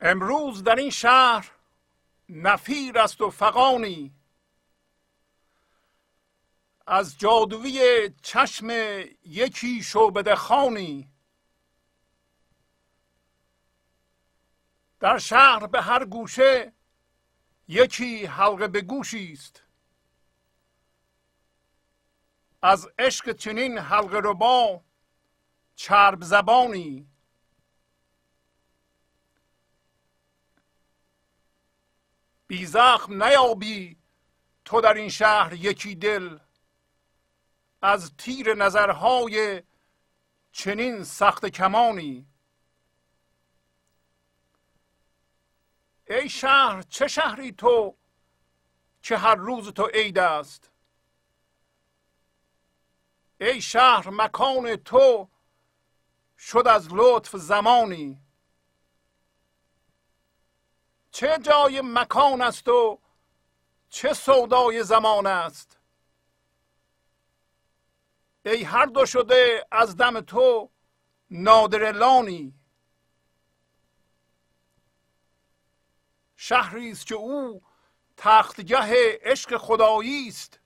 امروز در این شهر نفیر است و فقانی از جادوی چشم یکی شعبده خانی. در شهر به هر گوشه یکی حلقه به گوشی است. از عشق چنین حلقه با چرب زبانی. بی زخم نیابی. تو در این شهر یکی دل. از تیر نظرهای چنین سخت کمانی. ای شهر چه شهری تو که هر روز تو عید است؟ ای شهر مکان تو شد از لطف زمانی. چه جای مکان است و چه سودای زمان است؟ ای هر دو شده از دم تو نادر لانی. شهری است که او تختگه عشق خدایی است.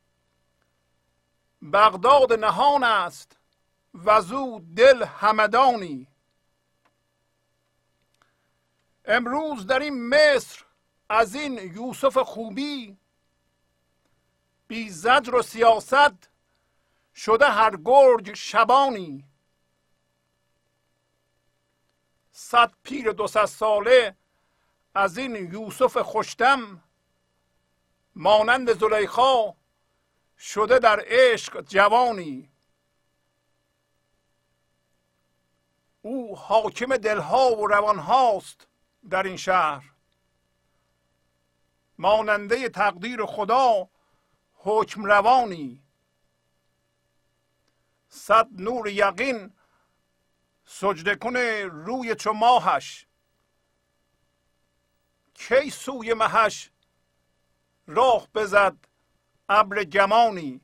بغداد نهان است و زو دل همدانی. امروز در این مصر از این یوسف خوبی بی زجر و سیاست شده هر گرگ شبانی. صد پیر دو ساله از این یوسف خوشتم مانند زلیخا شده در عشق جوانی. او حاکم دلها و روانهاست. در این شهر. ماننده تقدیر خدا حکم روانی صد نور یقین سجده کنه روی چو ماهش. کی سوی مهش راه بزد ابر گمانی.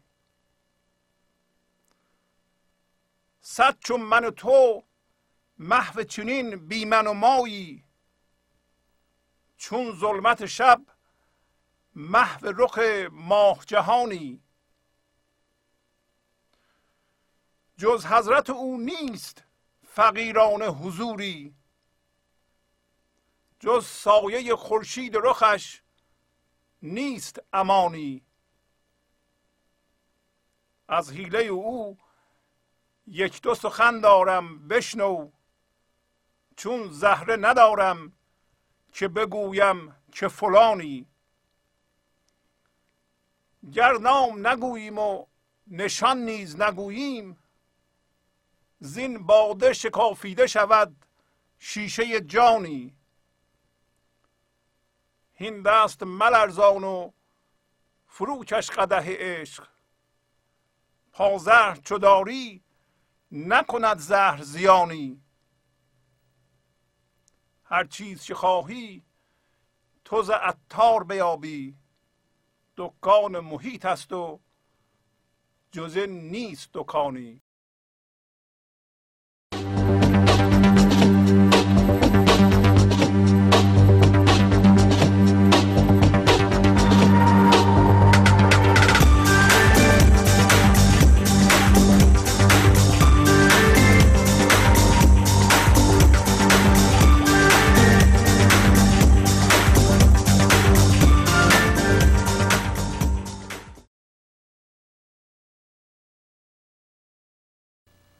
صد چون من و تو محو چنین بی من و مایی. چون ظلمت شب محو رخ ماه جهانی. جز حضرت او نیست فقیران حضوری. جز سایه خورشید رخش نیست امانی. از حیله او یک دو سخن دارم بشنو. چون زهره ندارم که بگویم که فلانی. گر نام نگوییم و نشان نیز نگوییم زین باده شکافیده شود شیشه جانی. هین دست ملرزان و فروکش قده عشق. پازهر چو داری نکند زهر زیانی. هر چیز که خواهی تو ز عطار بیابی. دکان محیط است و جزه نیست دکانی.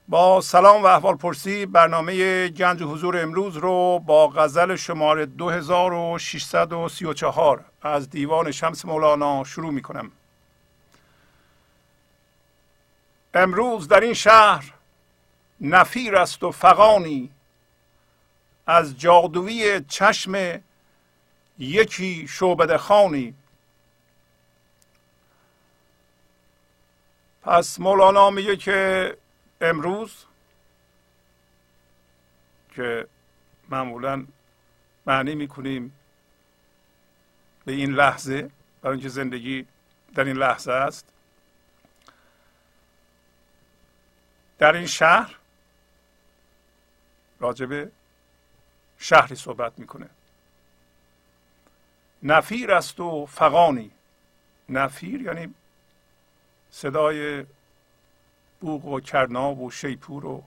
با سلام و احوال پرسی برنامه گنج حضور امروز رو با غزل شماره 2634 از دیوان شمس مولانا شروع می کنم امروز در این شهر نفیر است و فقانی از جادوی چشم یکی شعبده خانی. پس مولانا میگه که امروز که معمولا معنی می‌کنیم به این لحظه برای اینکه زندگی در این لحظه است. در این شهر راجب شهری صحبت می‌کنه. نفیر است و فقانی نفیر یعنی صدای بوق و کرناب و شیپور و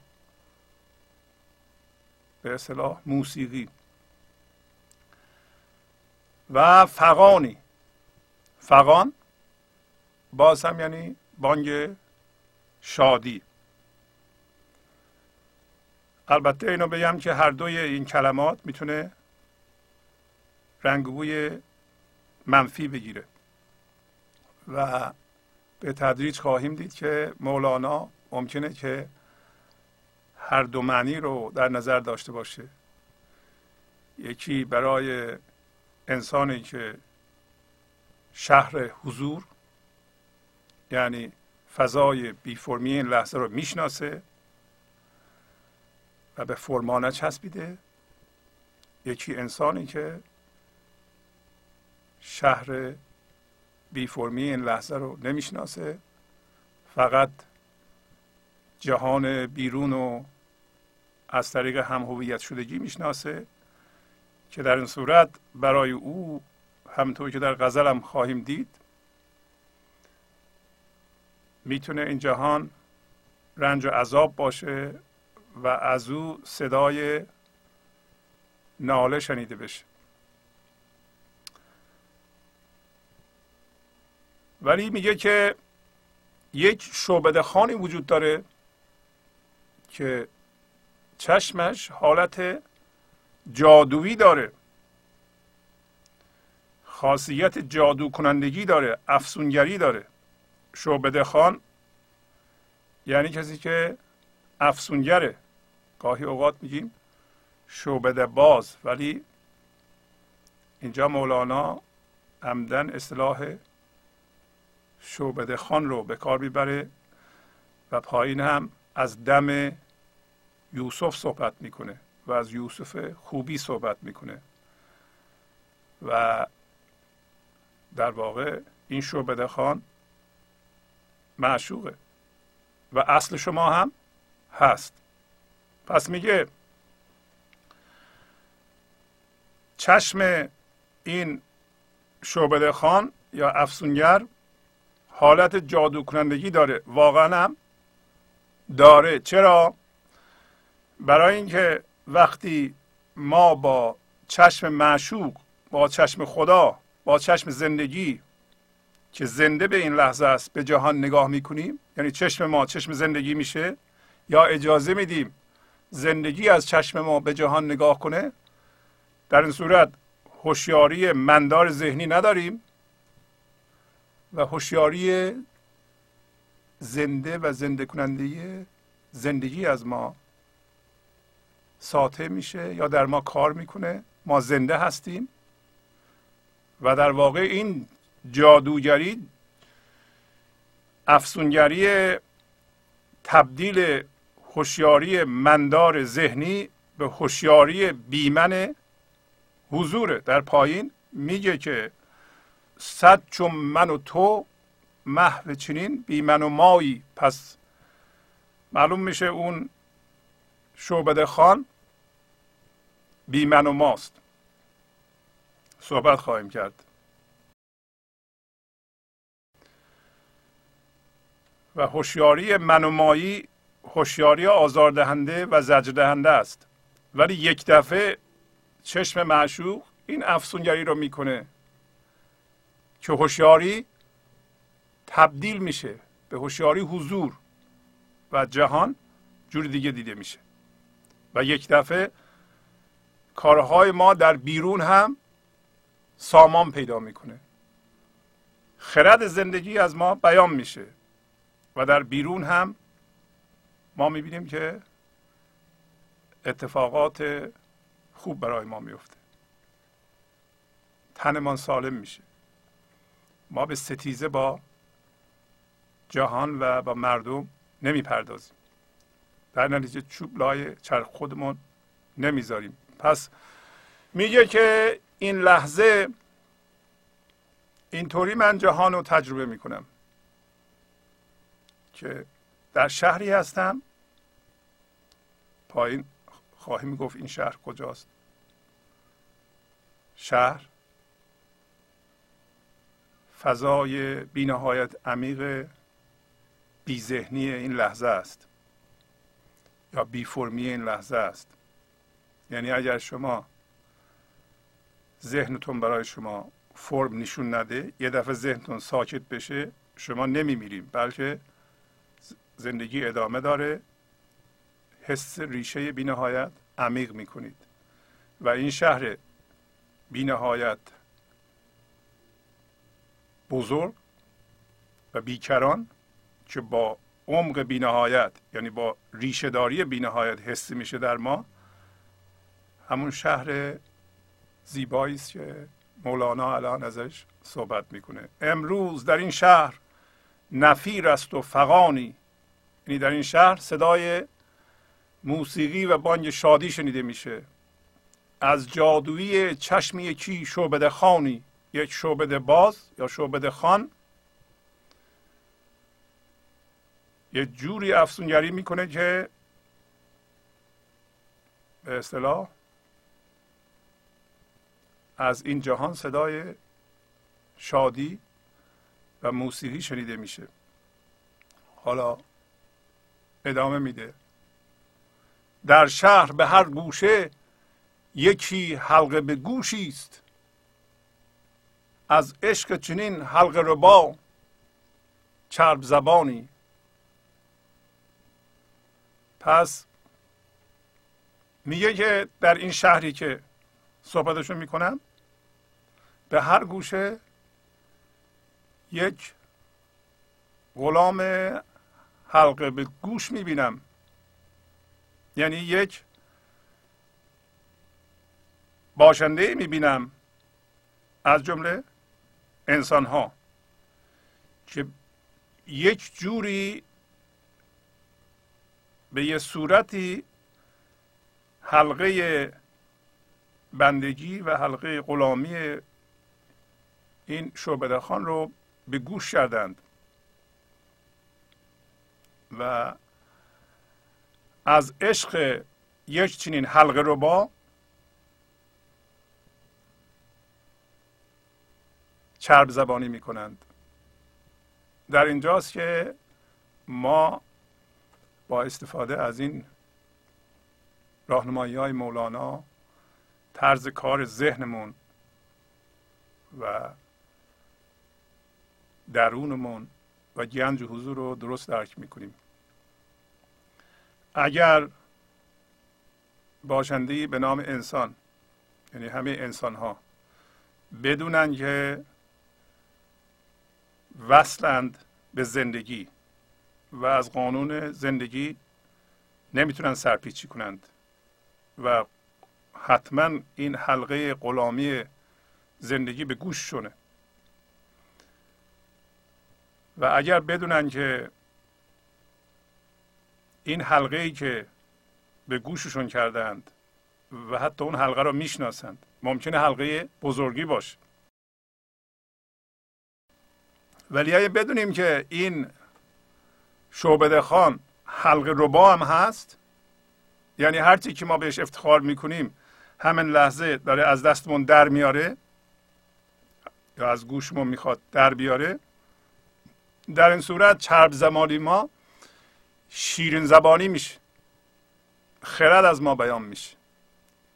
به اصطلاح موسیقی. و فقانی فقان باز هم یعنی بانگ شادی. البته اینو بگم که هر دوی این کلمات می‌تونه رنگبوی منفی بگیره. و به تدریج خواهیم دید که مولانا ممکنه که هر دو معنی رو در نظر داشته باشه. یکی برای انسانی که شهر حضور یعنی فضای بی فرمی این لحظه رو می‌شناسه و به فرمانه چسبیده. یکی انسانی که شهر بی فرمی این لحظه رو نمی‌شناسه. فقط جهان بیرون و از طریق هم هویت شدگی می‌شناسه که در این صورت برای او همطور که در غزلم خواهیم دید می‌تونه این جهان رنج و عذاب باشه و از او صدای ناله شنیده بشه. ولی میگه که یک شعبده خانی وجود داره که چشمش حالت جادویی داره. خاصیت جادو کنندگی داره افسونگری داره. شعبده خان یعنی کسی که افسونگره. گاهی اوقات میگیم شعبده باز ولی اینجا مولانا عمدن اصطلاح شعبده خان رو به کار می‌بره و پایین هم از دم یوسف صحبت می‌کنه و از یوسف خوبی صحبت می‌کنه. و در واقع این شعبده خان معشوقه و اصل شما هم هست. پس میگه چشم این شعبده خان یا افسونگر حالت جادو کنندگی داره. واقعا هم داره. چرا؟ برای اینکه وقتی ما با چشم معشوق با چشم خدا با چشم زندگی که زنده به این لحظه است به جهان نگاه می‌کنیم یعنی چشم ما چشم زندگی میشه یا اجازه میدیم زندگی از چشم ما به جهان نگاه کنه در این صورت هوشیاری مندار ذهنی نداریم. و هوشیاری زنده و زنده کننده زندگی از ما ساطع میشه یا در ما کار می‌کنه. ما زنده هستیم و در واقع این جادوگری افسونگری تبدیل هوشیاری مندار ذهنی به هوشیاری بیمن حضوره. در پایین میگه که صد چون من و تو محو چنین بی من و مایی. پس معلوم میشه اون شعبده خان بی من و ماست. صحبت خواهیم کرد. و هوشیاری من و مایی هوشیاری آزاردهنده و زجردهنده است. ولی یک دفعه چشم معشوق این افسونگری رو می‌کنه. که هوشیاری تبدیل میشه به هوشیاری حضور و جهان جور دیگه دیده میشه. و یک دفعه کارهای ما در بیرون هم سامان پیدا می‌کنه. خرد زندگی از ما بیان میشه و در بیرون هم ما می‌بینیم که اتفاقات خوب برای ما میفته تنمان سالم میشه. ما به ستیزه با جهان و با مردم نمی‌پردازیم. در نتیجه چوب لای چرخ خودمون نمی‌ذاریم. پس میگه که این لحظه اینطوری من جهان رو تجربه می‌کنم که در شهری هستم. پایین خواهیم گفت این شهر کجاست؟ شهر فضای بینهایت عمیق ذهنی این لحظه است. یا بی فرمی این لحظه است. یعنی اگر شما ذهنتون برای شما فرم نشون نده یه دفعه ذهنتون ساکت بشه شما نمیمیریم بلکه زندگی ادامه داره. حس ریشه بینهایت عمیق می‌کنید. و این شهر بینهایت بزرگ و بیکران که با عمق بینهایت یعنی با ریشه داری بینهایت حسی میشه در ما همون شهر زیبایی است که مولانا الان ازش صحبت می‌کنه. امروز در این شهر نفیر است و فقانی یعنی در این شهر صدای موسیقی و بانگ شادی شنیده میشه. از جادویی چشم یکی شعبده خانی. یک شعبده باز یا شعبده خان. یه جوری افسونگری می‌کنه که به اصطلاح از این جهان صدای شادی و موسیقی شنیده میشه. حالا ادامه میده. در شهر به هر گوشه یکی حلقه به گوشی است. از عشق چنین حلقه ربا چرب زبانی. پس میگه که در این شهری که صحبتشون می‌کنم به هر گوشه یک غلام حلقه به گوش می‌بینم. یعنی یک باشنده می‌بینم. از جمله انسان ها که یک جوری به یه صورتی حلقه بندگی و حلقه غلامی این شعبده خان رو به گوش کردند و از عشق یک چنین حلقه رو با چرب زبانی می کنند در اینجاست که ما با استفاده از این راهنمایی های مولانا طرز کار ذهنمون و درونمون و گنج حضور رو درست درک می‌کنیم. اگر باشنده به نام انسان یعنی همه انسان ها بدونن که وصلند به زندگی و از قانون زندگی نمی‌تونن سرپیچی کنند. و حتما این حلقه غلامی زندگی به گوش شونه. و اگر بدونن که این حلقه ای که به گوششون کردند و حتی اون حلقه را می‌شناسند ممکنه حلقه بزرگی باشه. ولی اگه بدونیم که این شعبده خان حلقه ربا هم هست یعنی هرچی که ما بهش افتخار می‌کنیم همین لحظه داره از دستمون در میاره یا از گوشمون می‌خواد در بیاره در این صورت چرب زمانی ما شیرین زبانی میشه خرد از ما بیان میشه.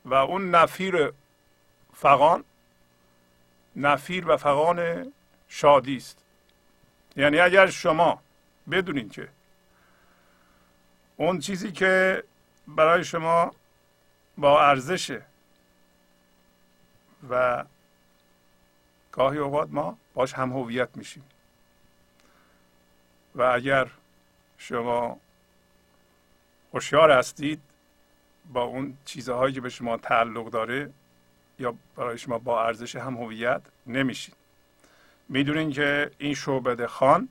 و اون نفیر فقان نفیر و فقان شادی است. یعنی اگر شما بدونین که اون چیزی که برای شما با ارزشه و گاهی اوقات ما باش هم هویت میشیم. و اگر شما هوشیار هستید با اون چیزهایی که به شما تعلق داره یا برای شما با ارزش هم هویت نمیشید می‌دونین که این شعبده خان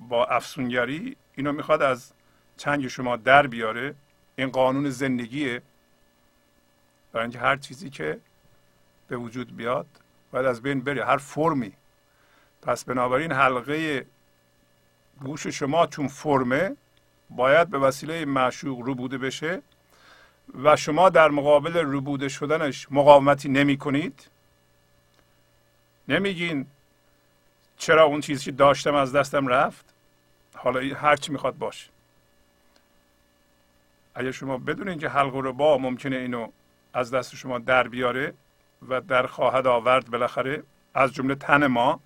با افسونگری اینو می‌خواد از چنگ شما در بیاره. این قانون زندگیه. برای اینکه هر چیزی که به وجود بیاد باید از بین بره. هر فرمی. پس بنابراین حلقه گوش شما چون فرمه باید به وسیله معشوق روبوده بشه و شما در مقابل روبوده شدنش مقاومتی نمی کنید نمیگین چرا اون چیزی که داشتم از دستم رفت؟ حالا هر چی می‌خواد باشه اگر شما بدونین که حلق رو با ممکنه اینو از دست شما در بیاره و در خواهد آورد بالاخره از جمله تن ما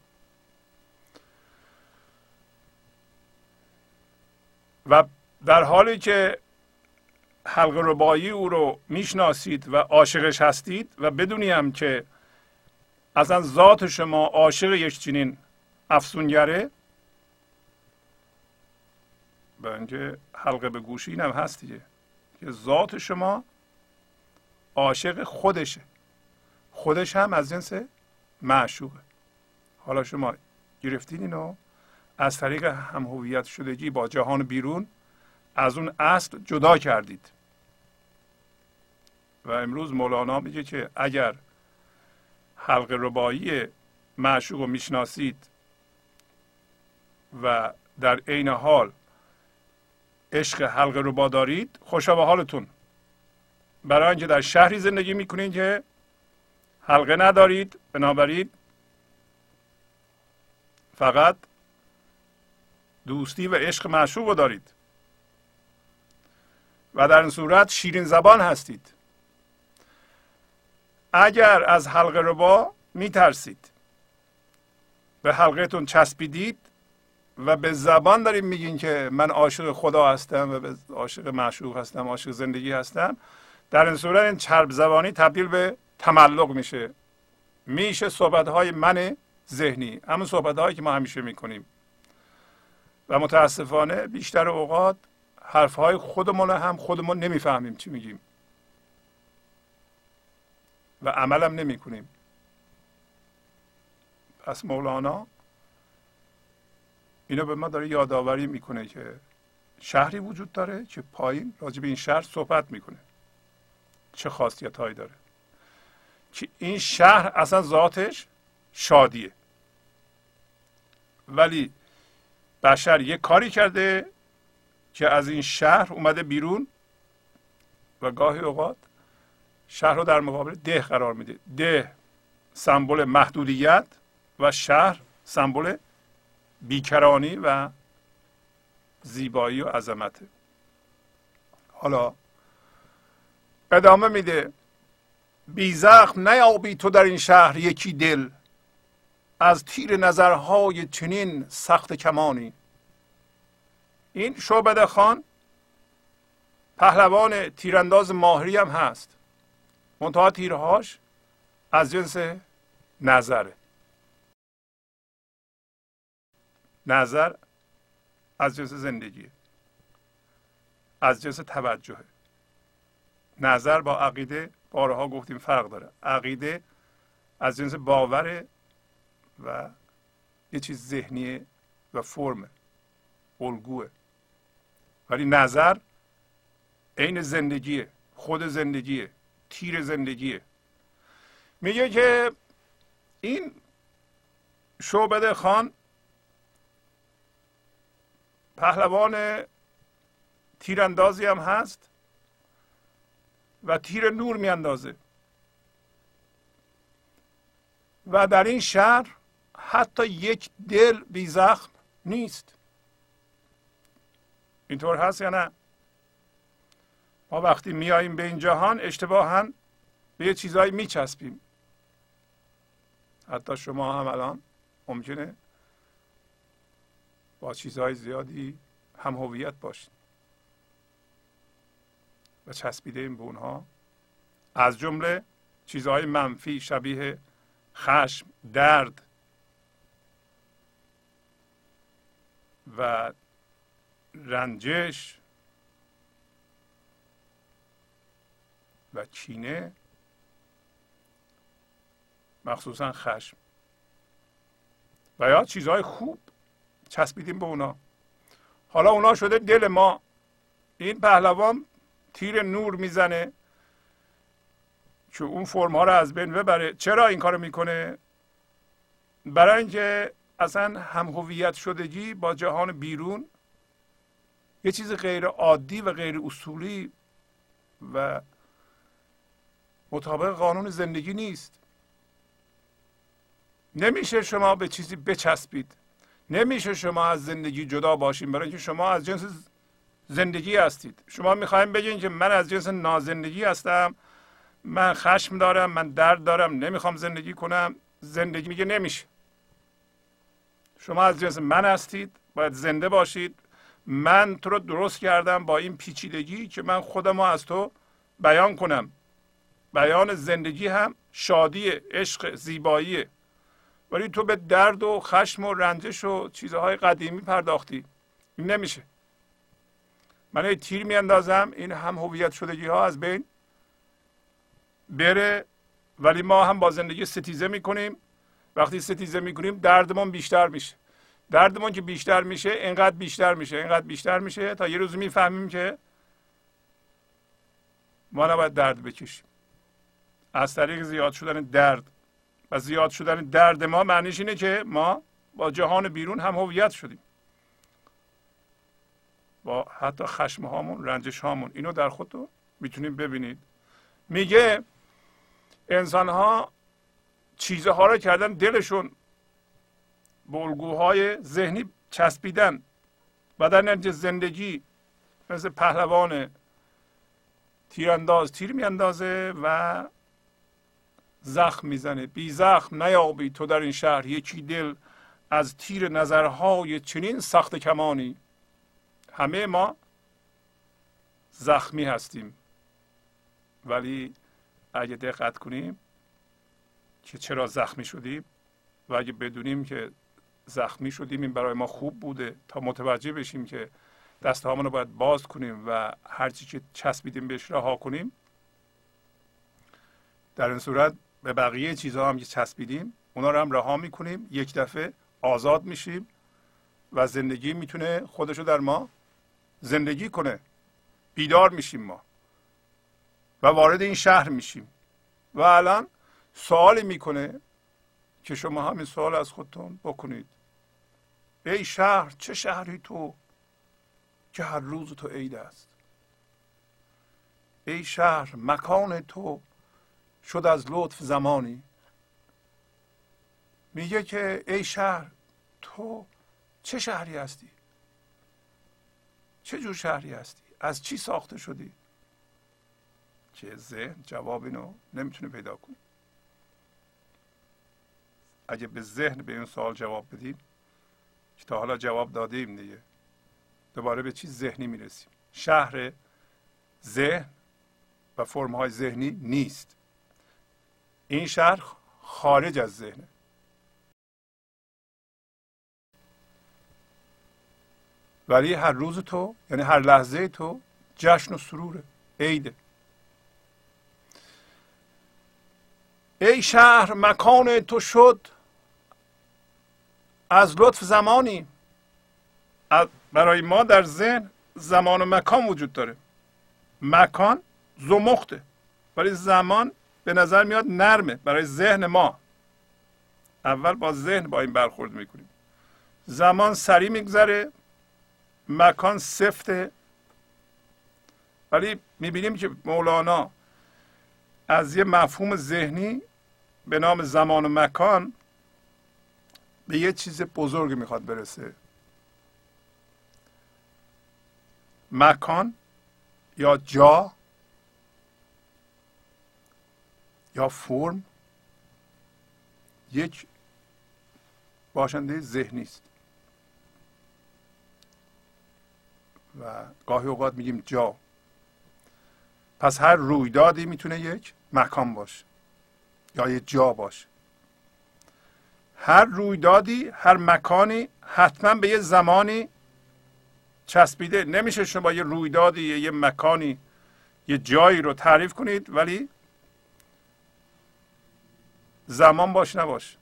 و در حالی که حلق ربایی او رو می‌شناسید و عاشقش هستید و بدونیم که اصلا ذات شما عاشق یک چنین افسونگره؟ به اینکه حلقه به گوشی هم هست دیگه. که ذات شما عاشق خودشه. خودش هم از جنس معشوقه. حالا شما گرفتین اینو از طریق هم هویت شدگی با جهان بیرون از اون اصل جدا کردید. و امروز مولانا میگه که اگر حلق ربایی معشوق رو می‌شناسید و در عین حال عشق حلق ربا دارید خوشا به حالتون. برای اینکه در شهری زندگی می‌کنید که حلقه ندارید بنابراین فقط دوستی و عشق معشوق رو دارید. و در این صورت شیرین زبان هستید. اگر از حلقه ربا میترسید به حلقهتون چسبیدید و به زبان داریم میگین که من عاشق خدا هستم و به عاشق معشوق هستم عاشق زندگی هستم. در این صورت این چرب زبانی تبدیل به تملق میشه. میشه صحبت های من ذهنی همون صحبت هایی که ما همیشه می‌کنیم. و متاسفانه بیشتر اوقات حرف های خودمون هم خودمون نمی‌فهمیم چی میگیم. و عملم نمی کنیم پس مولانا اینو به ما داره یادآوری می‌کنه که شهری وجود داره که پایین راجع به این شهر صحبت می‌کنه. چه خاصیت هایی داره. که این شهر اصلا ذاتش شادیه. ولی بشر یه کاری کرده که از این شهر اومده بیرون و گاهی اوقات شهر رو در مقابل ده قرار میده. ده سمبل محدودیت و شهر سمبل بیکرانی و زیبایی و عظمت. حالا ادامه میده. بی زخم نیابی تو در این شهر یکی دل. از تیر نظرهای چنین سخت کمانی. این شعبده خان پهلوان تیرانداز ماهری هم هست. منتها تیرهاش از جنس نظره. نظر از جنس زندگی از جنس توجهه. نظر با عقیده بارها گفتیم فرق داره. عقیده از جنس باوره و یه چیز ذهنیه و فرمه الگوه. ولی نظر عین زندگیه خود زندگیه تیر زندگیه. میگه که این شعبده خان پهلوان تیراندازی هم هست و تیر نور میاندازه. و در این شهر حتی یک دل بی زخم نیست. اینطور هست یا نه؟ ما وقتی میاییم به این جهان اشتباها به یه چیزهایی میچسبیم. حتی شما هم الان ممکنه چیزهای زیادی هم هویت باشید و چسبیده این به اونها. از جمله چیزهای منفی شبیه خشم درد و رنجش و کینه مخصوصا خشم. و یا چیزهای خوب چسبیدیم به اونا. حالا اونا شده دل ما. این پهلوان تیر نور می‌زنه که اون فرم ها رو از بین ببره. چرا این کارو می‌کنه؟ برای اینکه اصلا هم هویت شدگی با جهان بیرون یه چیز غیر عادی و غیر اصولی و مطابق قانون زندگی نیست. نمیشه شما به چیزی بچسبید. نمیشه شما از زندگی جدا باشین برای اینکه شما از جنس زندگی هستید. شما می‌خوایم بگین که من از جنس نازندگی هستم. من خشم دارم من درد دارم نمی‌خوام زندگی کنم. زندگی میگه نمیشه. شما از جنس من هستید باید زنده باشید. من تو رو درست کردم با این پیچیدگی که من خودم از تو بیان کنم. بیان زندگی هم شادی عشق زیباییه ولی تو به درد و خشم و رنجش و چیزهای قدیمی پرداختی. این نمیشه. من تیر میاندازم این هم هویت شدگی ها از بین بره ولی ما هم با زندگی ستیزه می‌کنیم. وقتی ستیزه می‌کنیم دردمون بیشتر میشه. دردمون که بیشتر میشه اینقدر بیشتر میشه اینقدر بیشتر میشه تا یه روز می‌فهمیم که ما نباید درد بکشیم. از طریق زیاد شدن درد و زیاد شدن درد ما معنیش اینه که ما با جهان بیرون هم هویت شدیم. با حتی خشم هامون رنجش هامون اینو در خودتون می‌تونید ببینید. میگه انسان ها چیزها رو کردن دلشون به الگوهای ذهنی چسبیدن. و در نتیجه زندگی مثل پهلوان تیرانداز تیر میاندازه و زخم می‌زنه. بی زخم نیابی تو در این شهر. یکی دل از تیر نظرهای چنین سخت کمانی. همه ما زخمی هستیم. ولی اگه دقت کنیم که چرا زخمی شدیم و اگه بدونیم که زخمی شدیم این برای ما خوب بوده تا متوجه بشیم که دست رو باید باز کنیم و هرچی که چسبیدیم بهش رها کنیم در این صورت به بقیه چیزها هم که چسبیدیم. اونا رو هم رها می‌کنیم. یک دفعه آزاد میشیم و زندگی می‌تونه خودشو در ما زندگی کنه. بیدار میشیم ما و وارد این شهر میشیم. و الان سوالی می‌کنه که شما همین سوال از خودتون بکنید. ای شهر چه شهری تو که هر روز تو عید است؟ ای شهر مکان تو شد از لطف زمانی. میگه که ای شهر تو چه شهری هستی؟ چه جور شهری هستی؟ از چی ساخته شدی؟ که ذهن جواب اینو نمی‌تونه پیدا کنه. اگه به ذهن به این سوال جواب بدیم که تا حالا جواب دادیم دیگه دوباره به چی ذهنی می‌رسیم. شهر ذهن و فرمهای ذهنی نیست. این شهر خارج از ذهنه. ولی هر روز تو یعنی هر لحظه تو جشن و سروره عیده. ای شهر مکان تو شد از لطف زمانی. برای ما در ذهن زمان و مکان وجود داره. مکان زمخته ولی زمان به نظر میاد نرمه برای ذهن ما. اول با ذهن با این برخورد می‌کنیم. زمان سریع میگذره مکان سفته. ولی می‌بینیم که مولانا از یه مفهوم ذهنی به نام زمان و مکان به یه چیز بزرگ می‌خواد برسه. مکان یا جا یا فرم یک باشنده ذهنی است. و گاهی اوقات میگیم جا. پس هر رویدادی می‌تونه یک مکان باشه یا یک جا باشه. هر رویدادی هر مکانی حتما به یه زمانی چسبیده. نمیشه شما یه رویدادی یه مکانی یه جایی رو تعریف کنید ولی زمان باش نباش.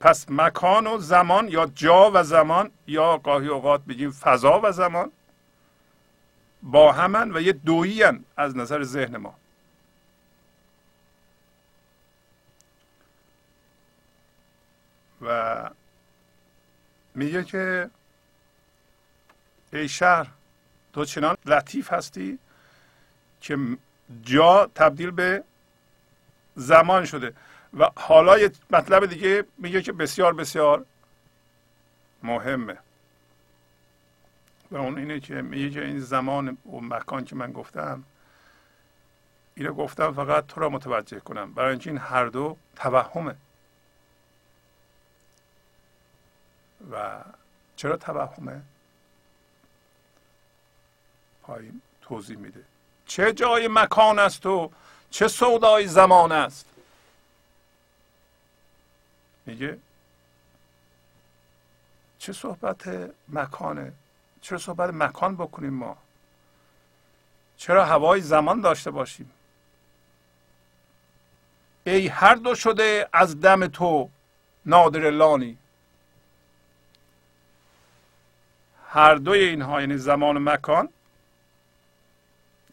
پس مکان و زمان یا جا و زمان یا گاهی اوقات بگیم فضا و زمان با همن و یه دویی از نظر ذهن ما. و میگه که ای شهر تو چنان لطیف هستی که جا تبدیل به زمان شده. و حالا یه مطلب دیگه میگه که بسیار بسیار مهمه. و اون اینه که میگه که این زمان و مکان که من گفتم اینو گفتم فقط تو را متوجه کنم. برای اینکه این هر دو توهمه. و چرا توهمه؟ پایین توضیح میده. چه جای مکان است و چه سودای زمان است؟ میگه؟ چه صحبت مکانه؟ چرا صحبت مکان بکنیم ما؟ چرا هوای زمان داشته باشیم؟ ای هر دو شده از دم تو نادر لانی. هر دوی اینها یعنی زمان و مکان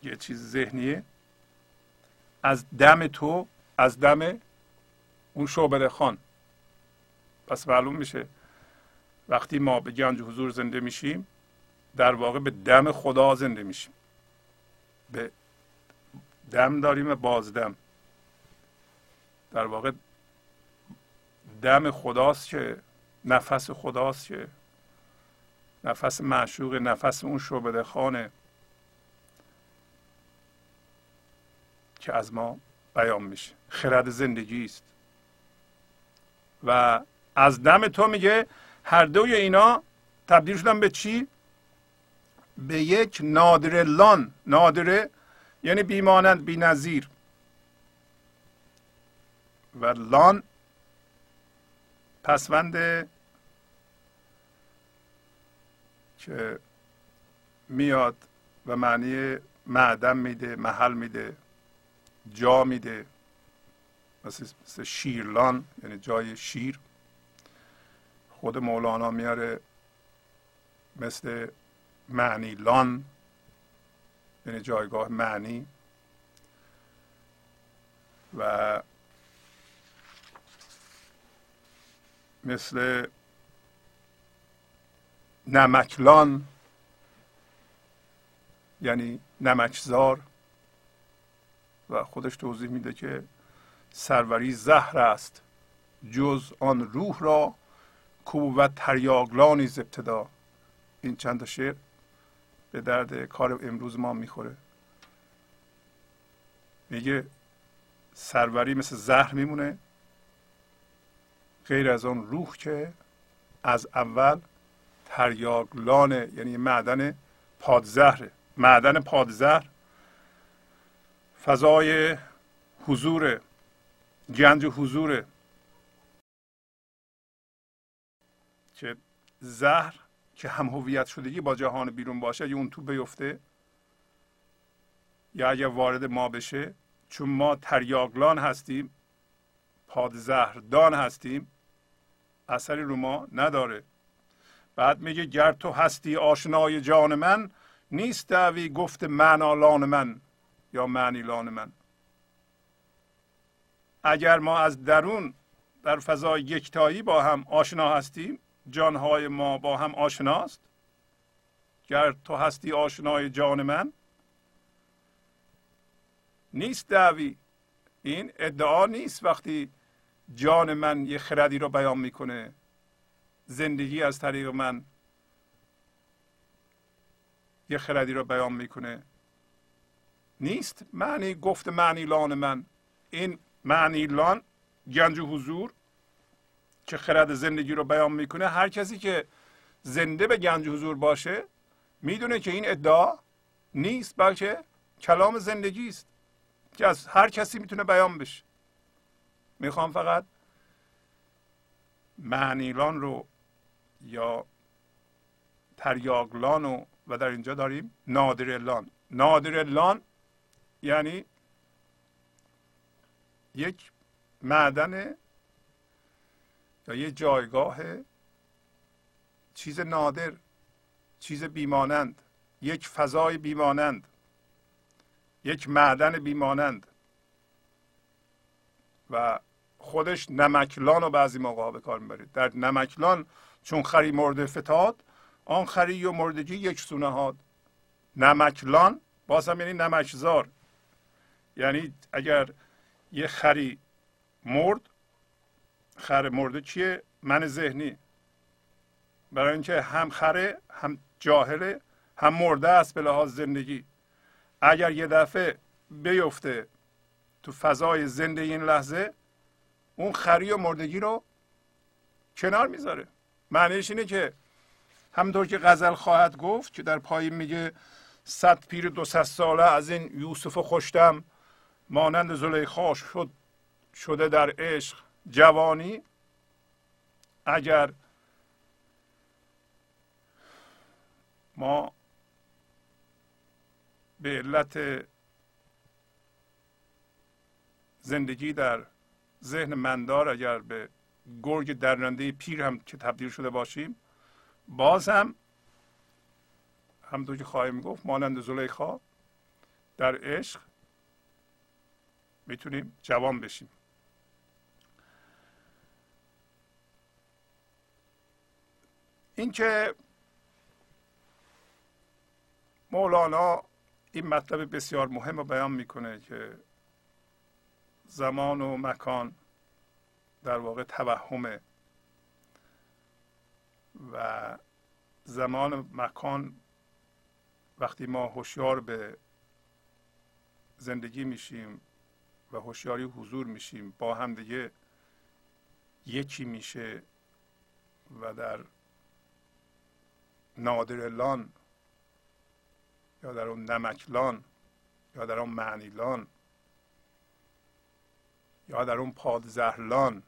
یه چیز ذهنیه. از دم تو از دم اون شعبده خان. پس معلوم میشه وقتی ما به گنج حضور زنده میشیم در واقع به دم خدا زنده میشیم. به دم داریم و بازدم در واقع دم خداست که نفس خداست که نفس معشوق نفس اون شعبده خانه. که از ما بیان میشه. خرد زندگی است. و از دم تو میگه هر دوی اینا تبدیل شدن به چی؟ به یک نادر لان. نادره یعنی بیمانند بی نظیر و لان پسوند که میاد و معنی معدن میده محل میده. جا میده. مثل, مثل شیرلان یعنی جای شیر. خود مولانا میاره مثل معنی لان یعنی جایگاه معنی. و مثل نمکلان یعنی نمکزار. و خودش توضیح میده که سروری زهر است جز آن روح را کو و تریاگلانی ز ابتدا. این چند شعر به درد کار امروز ما می‌خوره. میگه سروری مثل زهر میمونه غیر از آن روح که از اول تریاگلانه یعنی معدن پادزهره. معدن پادزهر فضای حضور گنج حضور. که زهر که هم هویت شدگی با جهان بیرون باشه اگه اون تو بیفته یا اگه وارد ما بشه چون ما تریاگلان هستیم پادزهردان هستیم اثری رو ما نداره. بعد میگه گر تو هستی آشنای جان من نیست دعوی گفت معنالان من. یا معنیلان من. اگر ما از درون در فضای یکتایی با هم آشنا هستیم جانهای ما با هم آشناست. گر تو هستی آشنای جان من نیست دعوی. این ادعا نیست وقتی جان من یه خردی رو بیان می‌کنه. زندگی از طریق من یه خردی رو بیان می‌کنه. نیست. معنی گفت معنی لان من. این معنی لان گنج حضور که خرد زندگی رو بیان می‌کنه. هر کسی که زنده به گنج حضور باشه می‌دونه که این ادعا نیست بلکه کلام زندگی است که از هر کسی می‌تونه بیان بشه. می‌خوام فقط معنیلان رو یا تریاگلان رو و در اینجا داریم نادرلان نادرلان یعنی یک معدن یا یه جایگاه چیز نادر چیز بیمانند یک فضای بیمانند یک معدن بیمانند. و خودش نمکلان رو بعضی موقع به کار می‌برید در نمکلان چون خری مرده فتاد آن خری و مردگی یک سونه هاد نمکلان باز یعنی نمکزار. یعنی اگر یه خری مرد خر مرده چیه؟ من ذهنی. برای اینکه هم خره هم جاهله هم مرده است به لحاظ زندگی. اگر یه دفعه بیفته تو فضای زنده این لحظه اون خری و مردگی رو کنار می‌ذاره. معنیش اینه که همونطور که غزل خواهد گفت که در پایین میگه صد پیر دو ساله از این یوسف خوشتم مانند زلیخا شد شده در عشق جوانی اگر ما به علت زندگی در ذهن مندار اگر به گرگ درنده پیر هم که تبدیل شده باشیم باز هم همونطور که خواهیم گفت مانند زلیخا در عشق می‌تونیم جوان بشیم. اینکه مولانا این مطلب بسیار مهم رو بیان می‌کنه که زمان و مکان در واقع توهمه و زمان و مکان وقتی ما هوشیار به زندگی میشیم و هوشیاری حضور میشیم. با هم دیگه یکی میشه و در نادرلان یا در اون نمکلان یا در اون معنیلان یا در اون پادزهرلان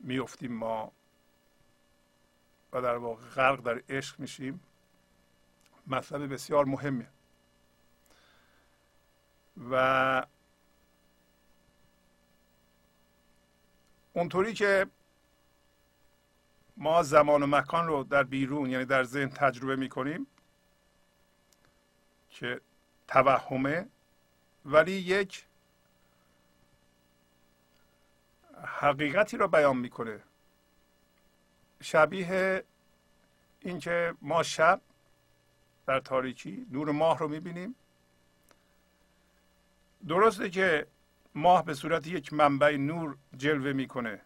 میفتیم ما و در واقع غرق در عشق میشیم. مطلب بسیار مهمیه. و اونطوری که ما زمان و مکان رو در بیرون یعنی در ذهن تجربه می‌کنیم که توهمه ولی یک حقیقتی رو بیان می‌کنه. شبیه اینکه ما شب در تاریکی نور ماه رو می‌بینیم. درسته که ماه به صورت یک منبع نور جلوه می‌کنه.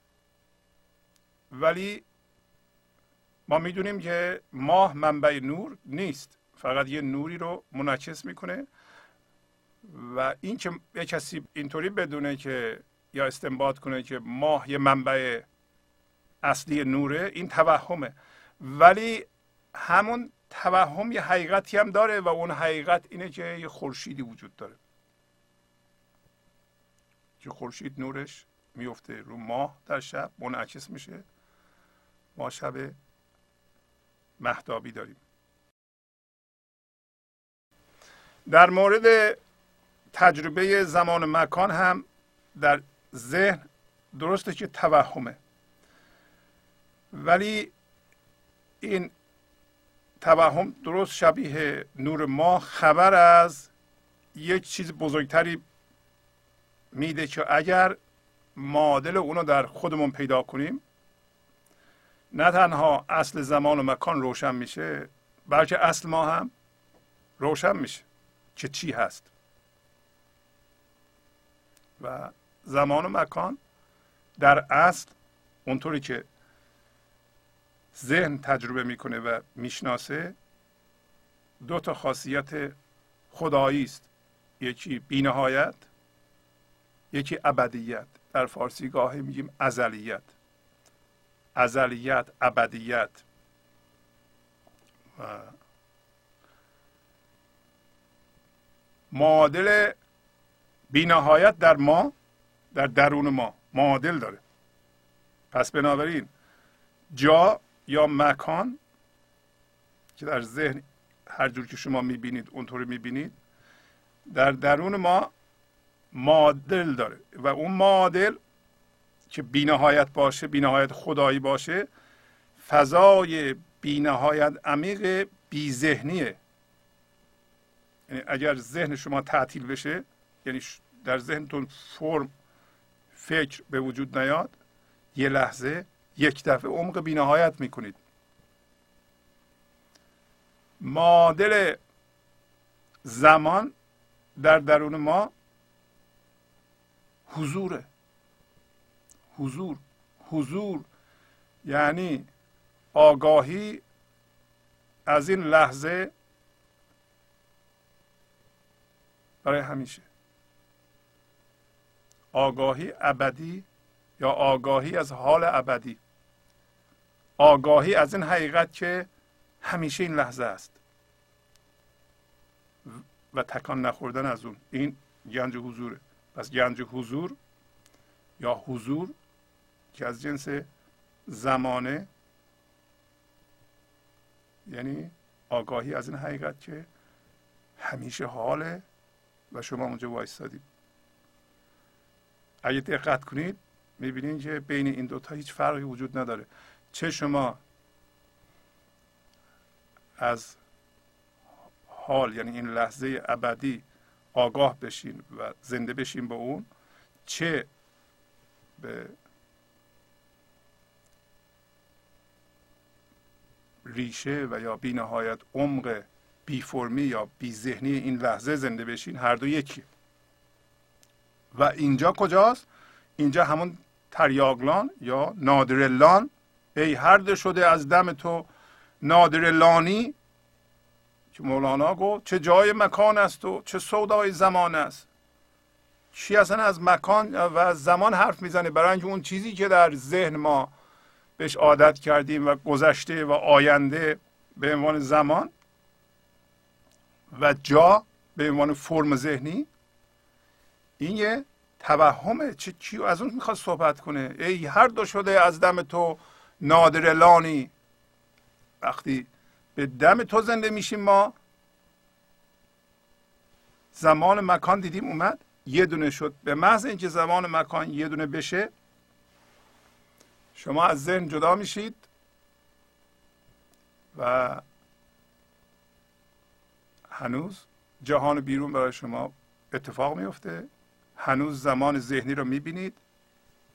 ولی ما می‌دونیم که ماه منبع نور نیست. فقط یه نوری رو منعکس می‌کنه. و این که یه کسی اینطوری بدونه که یا استنباط کنه که ماه یه منبع اصلی نوره این توهمه. ولی همون توهم یه حقیقتی هم داره و اون حقیقت اینه که یه خورشیدی وجود داره. که خورشید نورش میفته رو ماه در شب منعکس میشه. ما شب مهدابی داریم. در مورد تجربه زمان مکان هم در ذهن درسته که توهمه. ولی این توهم درست شبیه نور ماه خبر از یک چیز بزرگتری میده که اگر معادل اونو در خودمون پیدا کنیم نه تنها اصل زمان و مکان روشن میشه بلکه اصل ما هم روشن میشه که چی هست. و زمان و مکان در اصل اونطوری که ذهن تجربه می‌کنه و می‌شناسه دو تا خاصیت خدایی است. یکی بینهایت یکی ابدیت. در فارسی گاهی میگیم ازلیت. ازلیت ابدیت. و معادل بینهایت در ما در درون ما معادل داره. پس بنابراین جا یا مکان که در ذهن هر جور که شما می‌بینید اونطوری می‌بینید در درون ما معادل داره. و اون معادل که بینهایت باشه بینهایت خدایی باشه فضای بینهایت عمیق بی ذهنیه یعنی اگر ذهن شما تعطیل بشه یعنی در ذهنتون فرم فکر به وجود نیاد یه لحظه یک دفعه عمق بینهایت می‌کنید. معادل زمان در درون ما حضوره. حضور. حضور. یعنی آگاهی از این لحظه برای همیشه. آگاهی ابدی یا آگاهی از حال ابدی. آگاهی از این حقیقت که همیشه این لحظه است. و تکان نخوردن از اون. این گنج حضوره. پس گنج حضور یا حضور که از جنس زمانه یعنی آگاهی از این حقیقت که همیشه حاله و شما اونجا وایستادید. اگه دقت کنید می‌بینید که بین این دوتا هیچ فرقی وجود نداره. چه شما از حال یعنی این لحظه ابدی آگاه بشین و زنده بشین با اون چه به ریشه و یا بی نهایت عمق بی فرمی یا بی ذهنی این لحظه زنده بشین هر دو یکی و اینجا کجاست؟ اینجا همون تریاگلان یا نادرلان. ای هر شده از دم تو نادرلانی که مولانا گفت چه جای مکان است و چه سودای زمان است. چی اصلا از مکان و از زمان حرف می‌زنه برای اینکه اون چیزی که در ذهن ما بهش عادت کردیم و گذشته و آینده به عنوان زمان و جا به عنوان فرم ذهنی این یه توهمه. چه چی از اون می‌خواد صحبت کنه؟ ای هر دو شده از دم تو نادر لانی. وقتی به دم تو زنده میشیم ما. زمان مکان دیدیم اومد یه دونه شد. به محض اینکه زمان مکان یه دونه بشه شما از ذهن جدا میشید و هنوز جهان بیرون برای شما اتفاق میفته. هنوز زمان ذهنی رو می‌بینید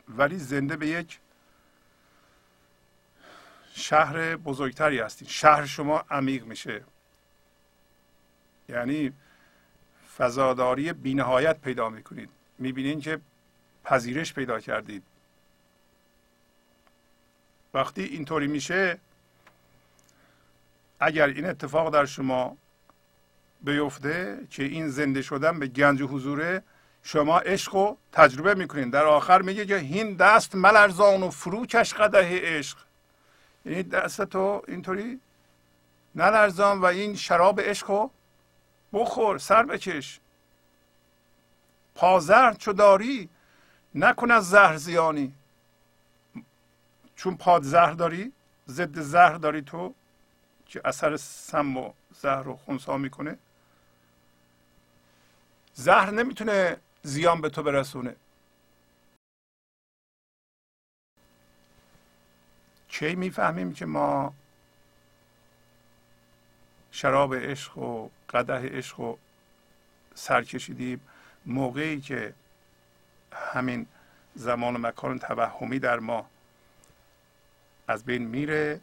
ولی زنده به یک شهر بزرگتری هستید شهر شما عمیق میشه. یعنی فضاداری بینهایت پیدا می‌کنید. می‌بینید که پذیرش پیدا کردید. وقتی اینطوری میشه اگر این اتفاق در شما بیفته که این زنده شدن به گنج حضوره شما عشق رو تجربه می‌کنین. در آخر میگه که هین دست ملرزان و فروکش قده عشق. یعنی دست تو اینطوری نلرزان و این شراب عشق رو بخور سر بکش. پازر چو داری نکن از زهر زیانی. چون پاد زهر داری ضد زهر داری تو که اثر سم و زهر رو خونسا می‌کنه. زهر نمی‌تونه زیان به تو برسونه. کی می‌فهمیم که ما شراب عشق و قده عشق و سر کشیدیم؟ موقعی که همین زمان و مکان توهمی در ما از بین میره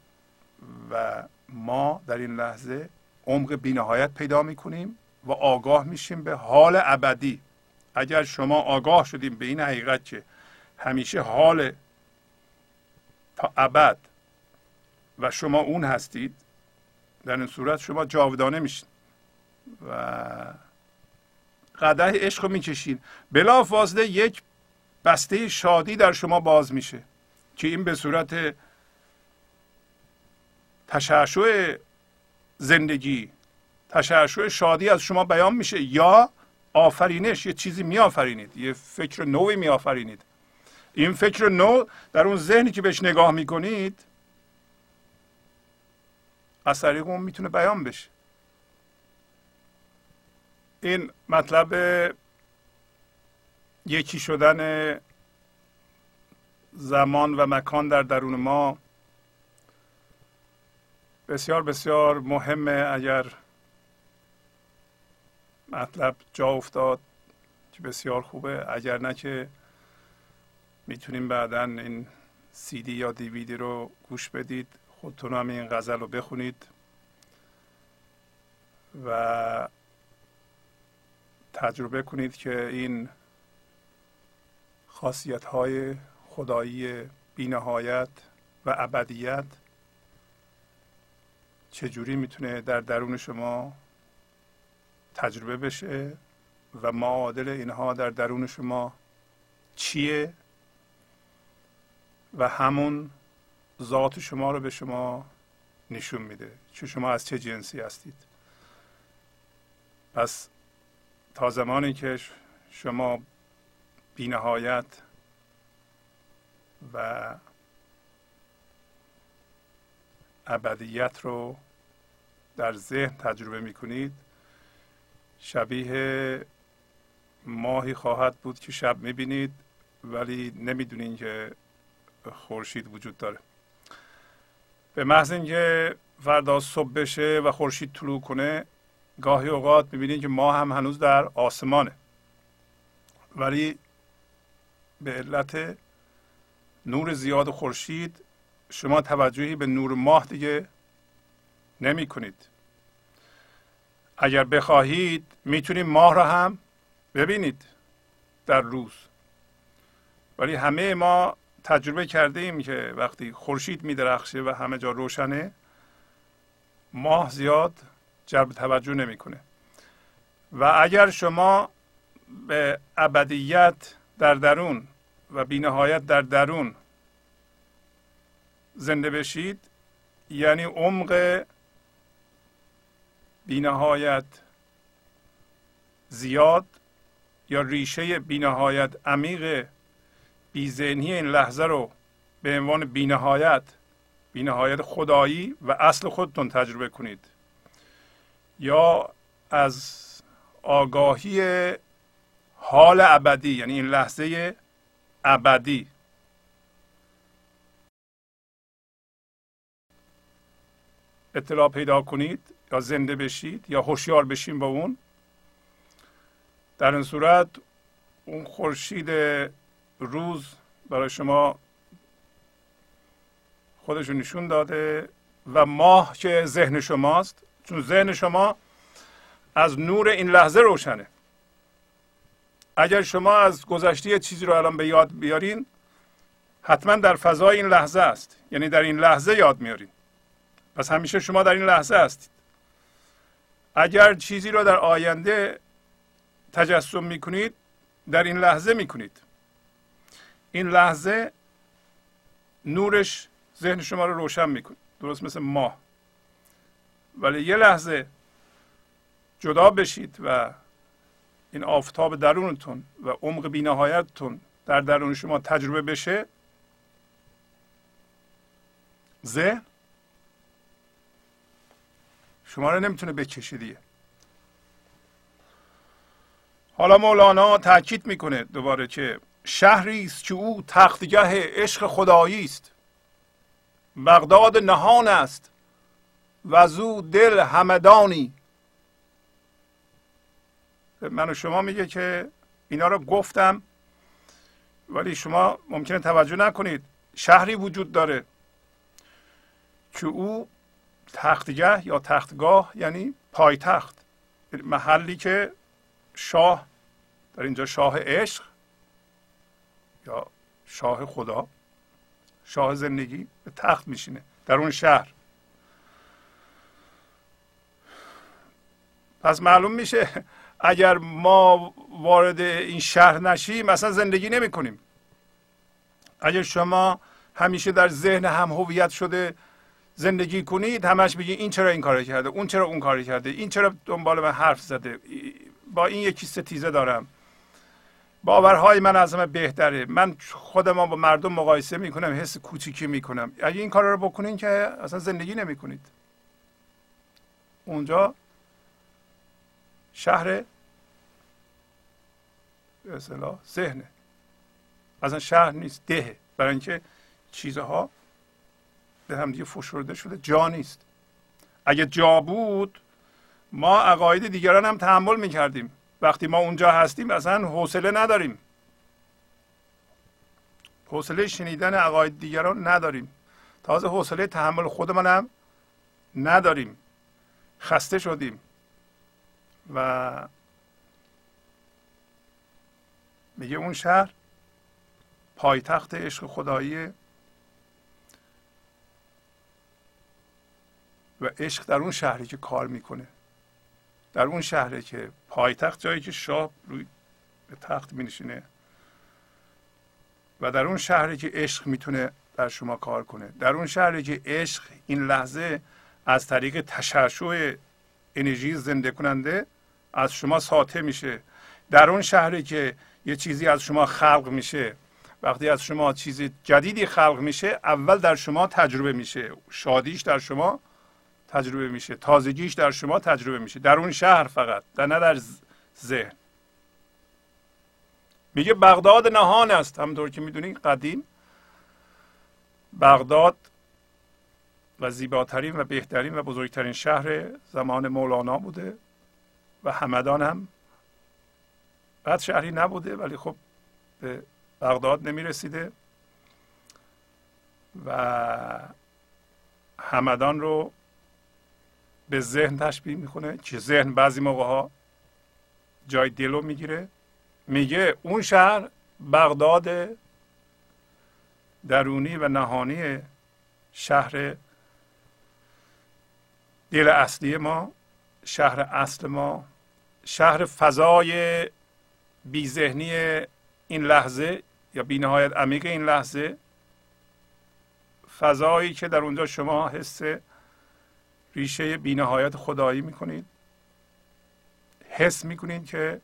و ما در این لحظه عمق بینهایت پیدا می‌کنیم و آگاه میشیم به حال ابدی. اگر شما آگاه شدیم به این حقیقت که همیشه حال ابد. و شما اون هستید. در این صورت شما جاودانه میشید و قده عشق رو می‌کشید بلا فاصله یک بسته شادی در شما باز میشه. که این به صورت تشعشع زندگی تشعشع شادی از شما بیان میشه. یا آفرینش یه چیزی میآفرینید. یه فکر نوی میآفرینید. این فکر نو در اون ذهنی که بهش نگاه می‌کنید از طریق اون می‌تونه بیان بشه. این مطلب یکی شدن زمان و مکان در درون ما بسیار بسیار مهمه اگر مطلب جا افتاد که بسیار خوبه اگر نه که می‌تونیم بعدا این سی دی یا دیویدی رو گوش بدید. خودتون هم این غزل رو بخونید. و تجربه کنید که این خاصیت های خدایی بینهایت و ابدیت چجوری می‌تونه در درون شما تجربه بشه و معادل اینها در درون شما چیه؟ و همون ذات شما رو به شما نشون میده. چه شما از چه جنسی هستید. پس تا زمانی که شما بینهایت و ابدیت رو در ذهن تجربه می کنید شبیه ماهی خواهد بود که شب می بینید ولی نمی‌دونین که خورشید وجود داره. به محض اینکه فردا صبح بشه و خورشید طلوع کنه گاهی اوقات می‌بینید که ماه هم هنوز در آسمانه. ولی به علت نور زیاد خورشید شما توجهی به نور ماه دیگه نمی کنید. اگر بخواهید می‌تونید ماه را هم ببینید در روز. ولی همه ما تجربه کرده ایم که وقتی خورشید میدرخشه و همه جا روشنه ماه زیاد جلب توجه نمی‌کنه. و اگر شما به ابدیت در درون و بینهایت در درون زنده بشید یعنی عمق بینهایت زیاد یا ریشه بینهایت عمیق بیذهنی این لحظه رو به عنوان بینهایت بینهایت خدایی و اصل خودتون تجربه کنید. یا از آگاهی حال ابدی یعنی این لحظه ابدی. اطلاع پیدا کنید یا زنده بشید یا هوشیار بشین با اون. در این صورت اون خورشید روز برای شما خودش نشون داده و ماه که ذهن شماست. چون ذهن شما از نور این لحظه روشنه. اگر شما از گذشته چیزی رو الان به یاد بیارین حتما در فضای این لحظه است. یعنی در این لحظه یاد میارین. پس همیشه شما در این لحظه هستید. اگر چیزی رو در آینده تجسم می‌کنید در این لحظه می‌کنید. این لحظه نورش ذهن شما رو روشن می‌کنه. درست مثل ماه ولی یه لحظه جدا بشید و این آفتاب درونتون و عمق بینهایتتون در درون شما تجربه بشه. ذهن شما رو نمی‌تونه بکشه دیگه. حالا مولانا تاکید می‌کنه دوباره که شهری است که او تختگاه عشق خدایی است. بغداد نهان است و زو دل همدانی. من و شما میگه که اینا رو گفتم ولی شما ممکنه توجه نکنید. شهری وجود داره که او تختگاه یا تختگاه یعنی پایتخت محلی که شاه در اینجا شاه عشق یا شاه خدا شاه زندگی به تخت میشینه در اون شهر. پس معلوم میشه اگر ما وارد این شهر نشیم مثلا زندگی نمی کنیم اگر شما همیشه در ذهن هم هویت شده زندگی کنید همش بگی این چرا این کار کرده اون چرا اون کار کرده این چرا دنبال من حرف زده با این یکی ستیزه دارم. باورهای من از همه بهتره. من خودم با مردم مقایسه می‌کنم حس کوچیکی می‌کنم. اگه این کار رو بکنین که اصلا زندگی نمی‌کنید. اونجا شهر به اصطلاح ذهنه. اصلا شهر نیست دهه. برای اینکه چیزها به هم دیگه فشرده شده. جا نیست. اگه جا بود ما عقاید دیگران هم تحمل می‌کردیم. وقتی ما اونجا هستیم اصلا حوصله نداریم. حوصله شنیدن عقاید دیگران نداریم. تازه حوصله تحمل خودمان هم نداریم. خسته شدیم. و میگه اون شهر پایتخت عشق خدایی و عشق در اون شهری که کار می‌کنه. در اون شهری که پایتخت جایی که شاه روی تخت می نشینه و در اون شهری که عشق می‌تونه در شما کار کنه. در اون شهری که عشق این لحظه از طریق تشعشع انرژی زنده کننده از شما ساطع میشه. در اون شهری که یه چیزی از شما خلق میشه وقتی از شما چیز جدیدی خلق میشه اول در شما تجربه میشه. شادیش در شما تجربه میشه. تازگیش در شما تجربه میشه. در اون شهر فقط در نه در ذهن. میگه بغداد نهان است. همونطور که می‌دونید قدیم بغداد و زیباترین و بهترین و بزرگترین شهر زمان مولانا بوده و همدان هم بد شهری نبوده ولی خب به بغداد نمی رسیده و همدان رو به ذهن تشبیه می‌کنه که ذهن بعضی موقع ها جای دلو می‌گیره. میگه اون شهر بغداد درونی و نهانی شهر دل اصلی ما شهر اصل ما شهر فضای بیذهنی این لحظه یا بینهایت عمیق این لحظه. فضایی که در اونجا شما حس ریشه بینهایت خدایی می‌کنید. حس می‌کنید که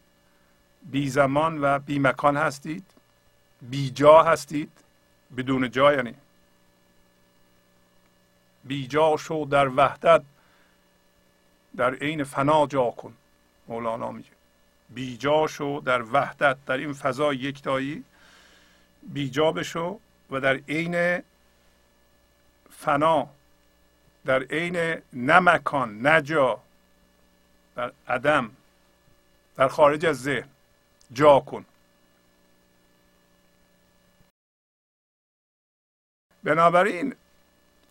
بی زمان و بی مکان هستید بی جا هستید بدون جا یعنی. بی جا شو در وحدت در عین فنا جا کن مولانا میگه. بی جا شو در وحدت در این فضای یکتایی بی جا بشو و در عین فنا در عین نه مکان نه جا در عدم در خارج از ذهن جا کن. بنابراین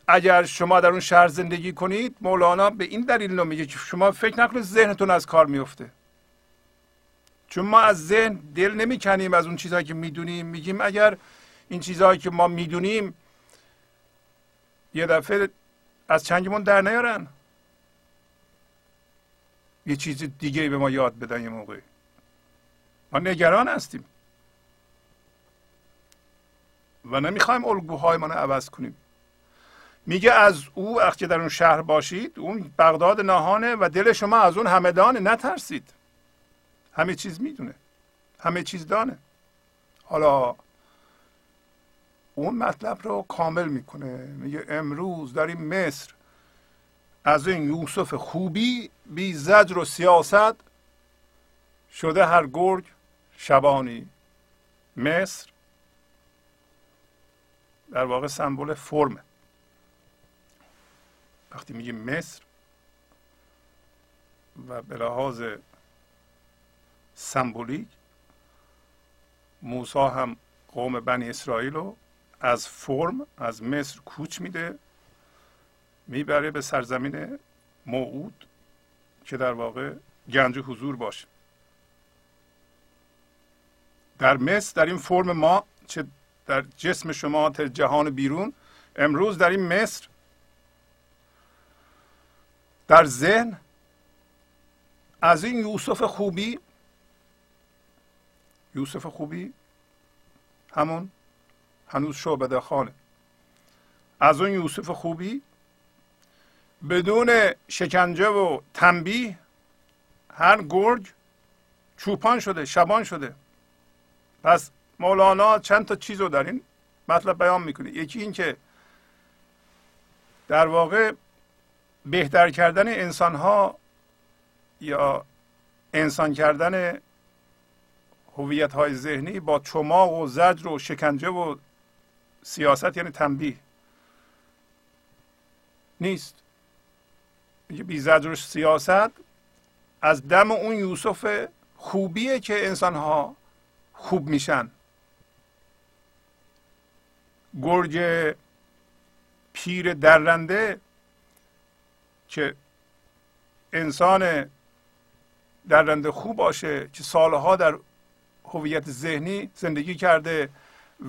اگر شما در اون شهر زندگی کنید مولانا به این دلیل رو میگه که شما فکر نکنید ذهنتون از کار میفته. چون ما از ذهن دل نمی‌کنیم از اون چیزهایی که می‌دونیم. میگیم اگر این چیزهایی که ما می‌دونیم یه دفعه از چنگمون در نیارن. یه چیز دیگه به ما یاد بدن یه موقعی. ما نگران هستیم. و نمی‌خوایم الگوهای رو عوض کنیم. میگه از او وقتی در اون شهر باشید اون بغداد نهانه و دل شما از اون همدانه نترسید. همه چیز می‌دونه. همه چیز دانه. حالا اون مطلب رو کامل می‌کنه. میگه امروز در این مصر از این یوسف خوبی بی زجر و سیاست شده هر گرگ شبانی. مصر در واقع سمبل فرمه. وقتی میگیم مصر و به لحاظ سمبولیک موسی هم قوم بنی اسرائیل رو از فرم از مصر کوچ میده می‌بره به سرزمین موعود که در واقع گنج حضور باشه. در مصر در این فرم ما چه در جسم شما تا جهان بیرون امروز در این مصر در ذهن از این یوسف خوبی یوسف خوبی همون هنوز شعبده خانه. از اون یوسف خوبی؟ بدون شکنجه و تنبیه هر گرگ چوپان شده شبان شده. پس مولانا چند تا چیز رو در این مطلب بیان می‌کنه. یکی این که در واقع بهتر کردن انسان ها یا انسان کردن هویت های ذهنی با چماق و زجر و شکنجه و سیاست یعنی تنبیه. نیست. میگه بی زجر و سیاست از دم اون یوسف خوبیه که انسان ها خوب میشن. گرگ پیر درنده که انسان درنده خوب باشه که سالها در هویت ذهنی زندگی کرده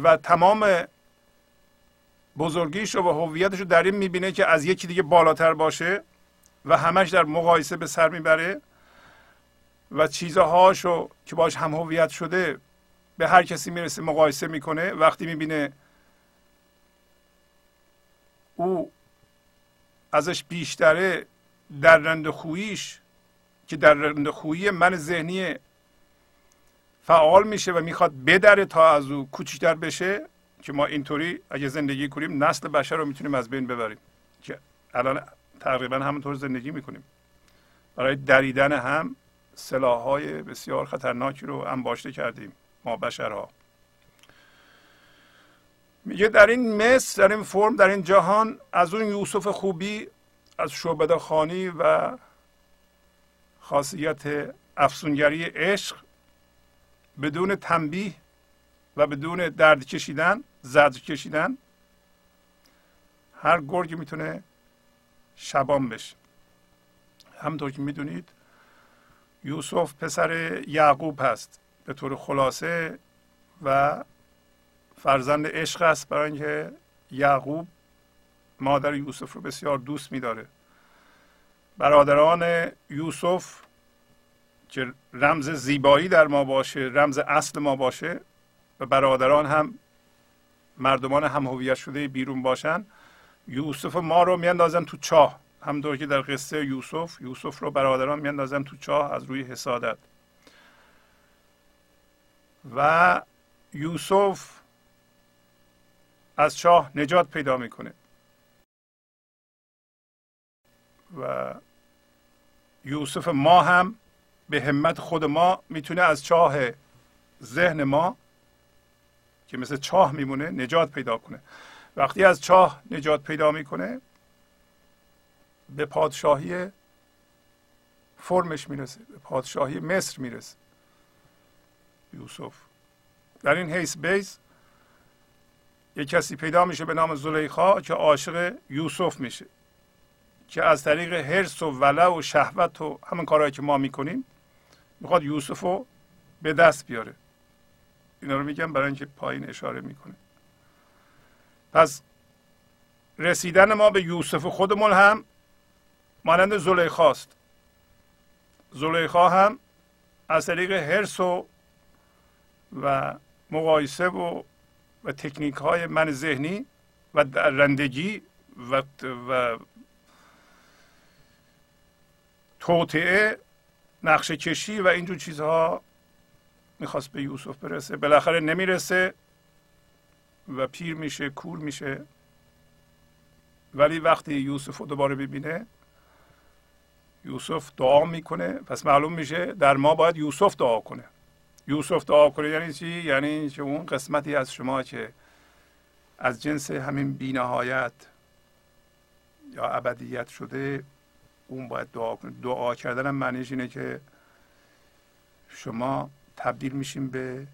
و تمام بزرگیش رو و هویتش رو در این می‌بینه که از یکی دیگه بالاتر باشه و همش در مقایسه به سر می‌بره و چیزهاشو که باش هم هویت شده به هر کسی می‌رسه مقایسه می‌کنه. وقتی می‌بینه او ازش بیشتره در رند خوییش که در رند خویی من ذهنی فعال میشه و می‌خواد بدره تا از او کوچکتر بشه که ما اینطوری اگه زندگی کنیم نسل بشر رو می‌تونیم از بین ببریم. که الان تقریبا همونطور زندگی می‌کنیم. برای دریدن هم سلاح های بسیار خطرناکی رو انباشته کردیم ما بشرها. میگه در این مصر در این فرم در این جهان از اون یوسف خوبی از شعبده خانی و خاصیت افسونگری عشق بدون تنبیه و بدون درد کشیدن زد کشیدن هر گرگی می‌تونه شبان بشه. همطور که می‌دونید یوسف پسر یعقوب هست. به طور خلاصه و فرزند عشق است برای اینکه یعقوب مادر یوسف رو بسیار دوست میداره. برادران یوسف که رمز زیبایی در ما باشه رمز اصل ما باشه و برادران هم مردمان هم هویت شده بیرون باشن یوسف ما رو میاندازن تو چاه. همطور که در قصه یوسف یوسف رو برادران میاندازن تو چاه از روی حسادت. و یوسف از چاه نجات پیدا می‌کنه. و یوسف ما هم به همت خود ما می‌تونه از چاه ذهن ما که مثل چاه میمونه نجات پیدا کنه. وقتی از چاه نجات پیدا می‌کنه به پادشاهی فرمش می‌رسه به پادشاهی مصر می‌رسه. یوسف. در این حیث بیز یک کسی پیدا میشه به نام زلیخا که عاشق یوسف میشه که از طریق حرس و ولع و شهوت و همون کارهایی که ما می‌کنیم می‌خواد یوسف رو به دست بیاره. اینا رو میگم برای اینکه پایین اشاره می‌کنه. پس رسیدن ما به یوسف خودمون هم مانند زلیخاست زلیخا هم از طریق حرس و و مقایسه و و تکنیک های من ذهنی و رندگی و, و توطعه نقشه کشی و اینجور چیزها می‌خواست به یوسف برسه. بالاخره نمی‌رسه و پیر میشه کور میشه. ولی وقتی یوسف رو دوباره ببینه یوسف دعا می‌کنه. پس معلوم میشه در ما باید یوسف دعا کنه. یوسف دعا کنه یعنی چی؟ یعنی که اون قسمتی از شما که از جنس همین بینهایت یا ابدیت شده اون باید دعا کنه. دعا کردن هم معنیش اینه که شما تبدیل میشیم به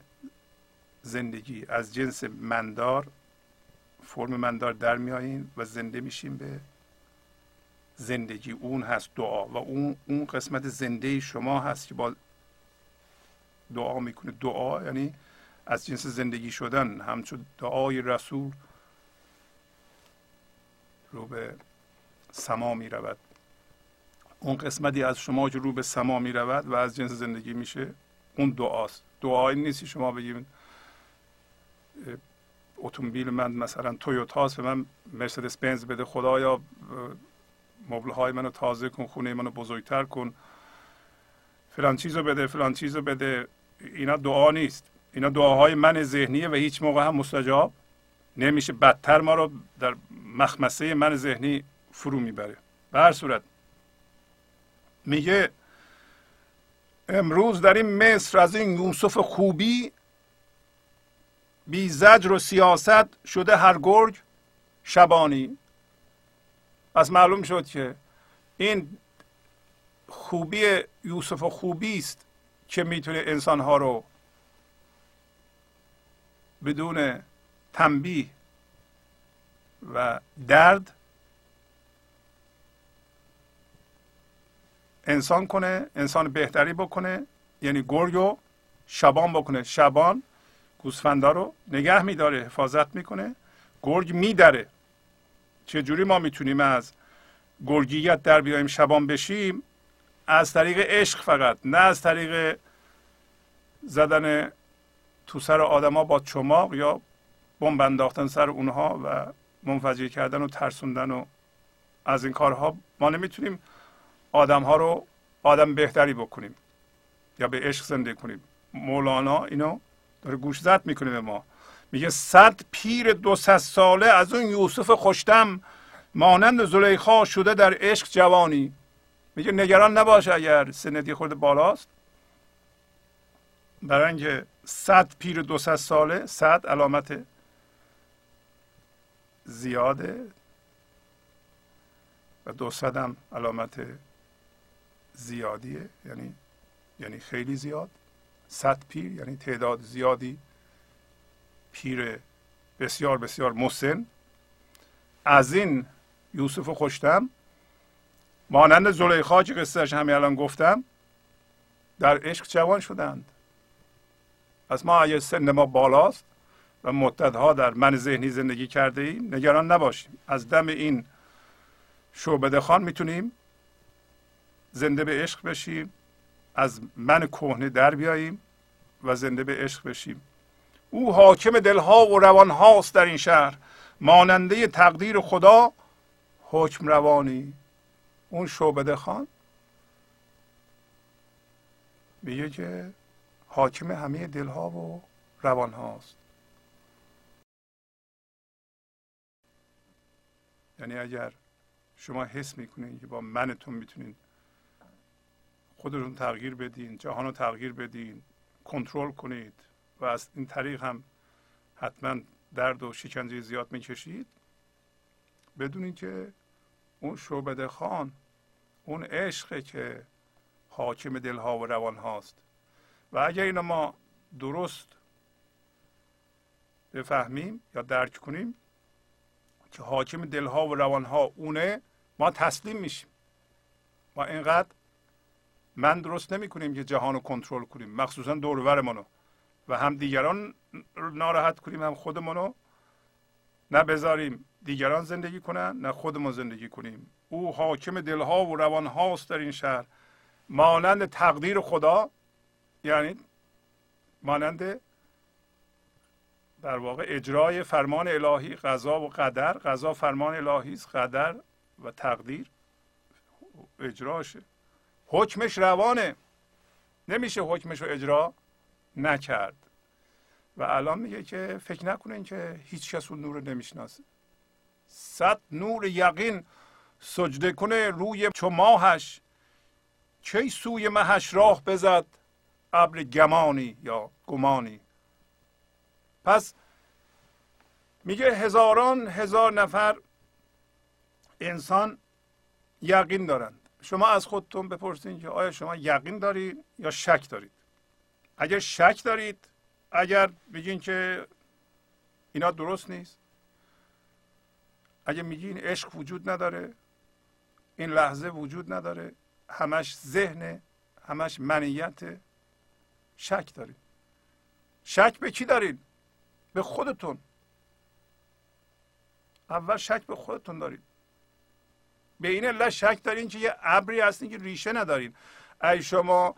زندگی. از جنس مندار فرم مندار در میایین و زنده میشیم به زندگی. اون هست دعا و اون اون قسمت زنده شما هست که با دعا می‌کنه. دعا یعنی از جنس زندگی شدن. همچون دعای رسول رو به سما می رود اون قسمتی از شما که رو به سما می رود و از جنس زندگی میشه. اون دعاست. دعایی نیست شما بگیم اتومبیل من مثلا تویوتاست به من مرسدس بنز بده خدایا مبل های منو تازه کن خونه منو بزرگتر کن. فلان چیزو بده فلان چیزو بده. اینا دعا نیست. اینا دعاهای من ذهنیه و هیچ موقع هم مستجاب نمیشه. بدتر ما رو در مخمسه من ذهنی فرو می‌بره. به هر صورت میگه امروز در این مصر از این یوسف خوبی بی زجر و سیاست شده هر گرگ شبانی. از معلوم شد که این خوبی یوسف خوبی است که می‌تونه انسانها رو بدون تنبیه و درد انسان کنه انسان بهتری بکنه یعنی گرگ شبان بکنه. شبان گوسفندا رو نگه میداره حفاظت می‌کنه. گرگ میدره. چجوری ما می‌تونیم از گرگیت در بیایم شبان بشیم؟ از طریق عشق فقط نه از طریق زدن تو سر آدما با چماق یا بمب انداختن سر اونها و منفجر کردن و ترسوندن و از این کارها ما نمی‌تونیم آدم ها رو آدم بهتری بکنیم یا به عشق زنده کنیم. مولانا اینو داره گوش زد می‌کنه به ما. میگه صد پیر دو ساله از اون یوسف خوشتم مانند زلیخا شده در عشق جوانی. میگه نگران نباشه اگر سنتی خود بالاست. برای اینکه صد پیر دو ساله صد علامت زیاده و دو هم علامت زیادیه. یعنی یعنی خیلی زیاد. صد پیر یعنی تعداد زیادی پیر بسیار بسیار مسن از این یوسف خوشتم. مانند زلیخا که قصهش همین الان گفتم در عشق جوان شدند. از ما اگه سن ما بالاست و مدتها در من ذهنی زندگی کرده ایم نگران نباشیم. از دم این شعبده خان می‌تونیم زنده به عشق بشیم از من کهنه در بیاییم و زنده به عشق بشیم. او حاکم دلها و روانهاست در این شهر ماننده تقدیر خدا حکم روانی. اون شعبده خان میگه که حاکم همه دلها و روان هاست یعنی اگر شما حس می‌کنید که با منتون می‌تونید خودتون تغییر بدین جهان رو تغییر بدین کنترل کنید و از این طریق هم حتما درد و شکنجه زیاد می‌کشید. بدونید که اون شعبده خان اون عشقه که حاکم دلها و روان هاست. و اگر اینو ما درست بفهمیم یا درک کنیم که حاکم دلها و روانها اونه ما تسلیم میشیم. ما اینقدر من درست نمی کنیم که جهان رو کنترل کنیم. مخصوصا دورورمونو. و هم دیگران ناراحت کنیم هم خودمونو. نه بذاریم دیگران زندگی کنن نه خودمون زندگی کنیم. او حاکم دلها و روانهاست در این شهر. مانند تقدیر خدا یعنی مانند در واقع اجرای فرمان الهی قضا و قدر. قضا فرمان الهی است قدر و تقدیر. اجراشه. حکمش روانه. نمیشه حکمش رو اجرا نکرد. و الان میگه که فکر نکنین که هیچ کس اون نور رو نمی‌شناسه. صد نور یقین سجده کنه روی چو ماهش. کی سوی مهش راه بزد ابر گمانی یا گمانی. پس میگه هزاران هزار نفر انسان یقین دارند شما از خودتون بپرسید که آیا شما یقین دارید یا شک دارید؟ اگر شک دارید اگر بگین که اینا درست نیست اگر میگین عشق وجود نداره این لحظه وجود نداره همش ذهن همش منیت شک دارید. شک به کی دارید؟ به خودتون. اول شک به خودتون دارید. به این علت شک دارین که یه ابری هستین که ریشه ندارین. ای شما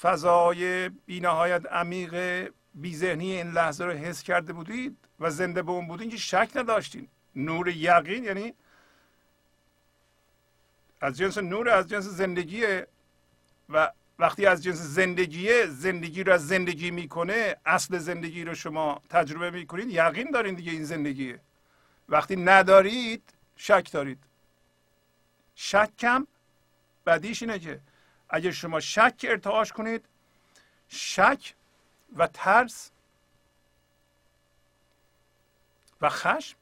فضای بینهایت عمیق ذهنی این لحظه رو حس کرده بودید و زنده به اون بودین که شک نداشتین. نور یقین یعنی از جنس نور از جنس زندگیه و وقتی از جنس زندگیه زندگی رو از زندگی می‌کنه اصل زندگی رو شما تجربه می‌کنید یقین دارین دیگه این زندگیه. وقتی ندارید شک دارید. شکم بدیش اینه که اگر شما شک ارتعاش کنید شک و ترس و خشم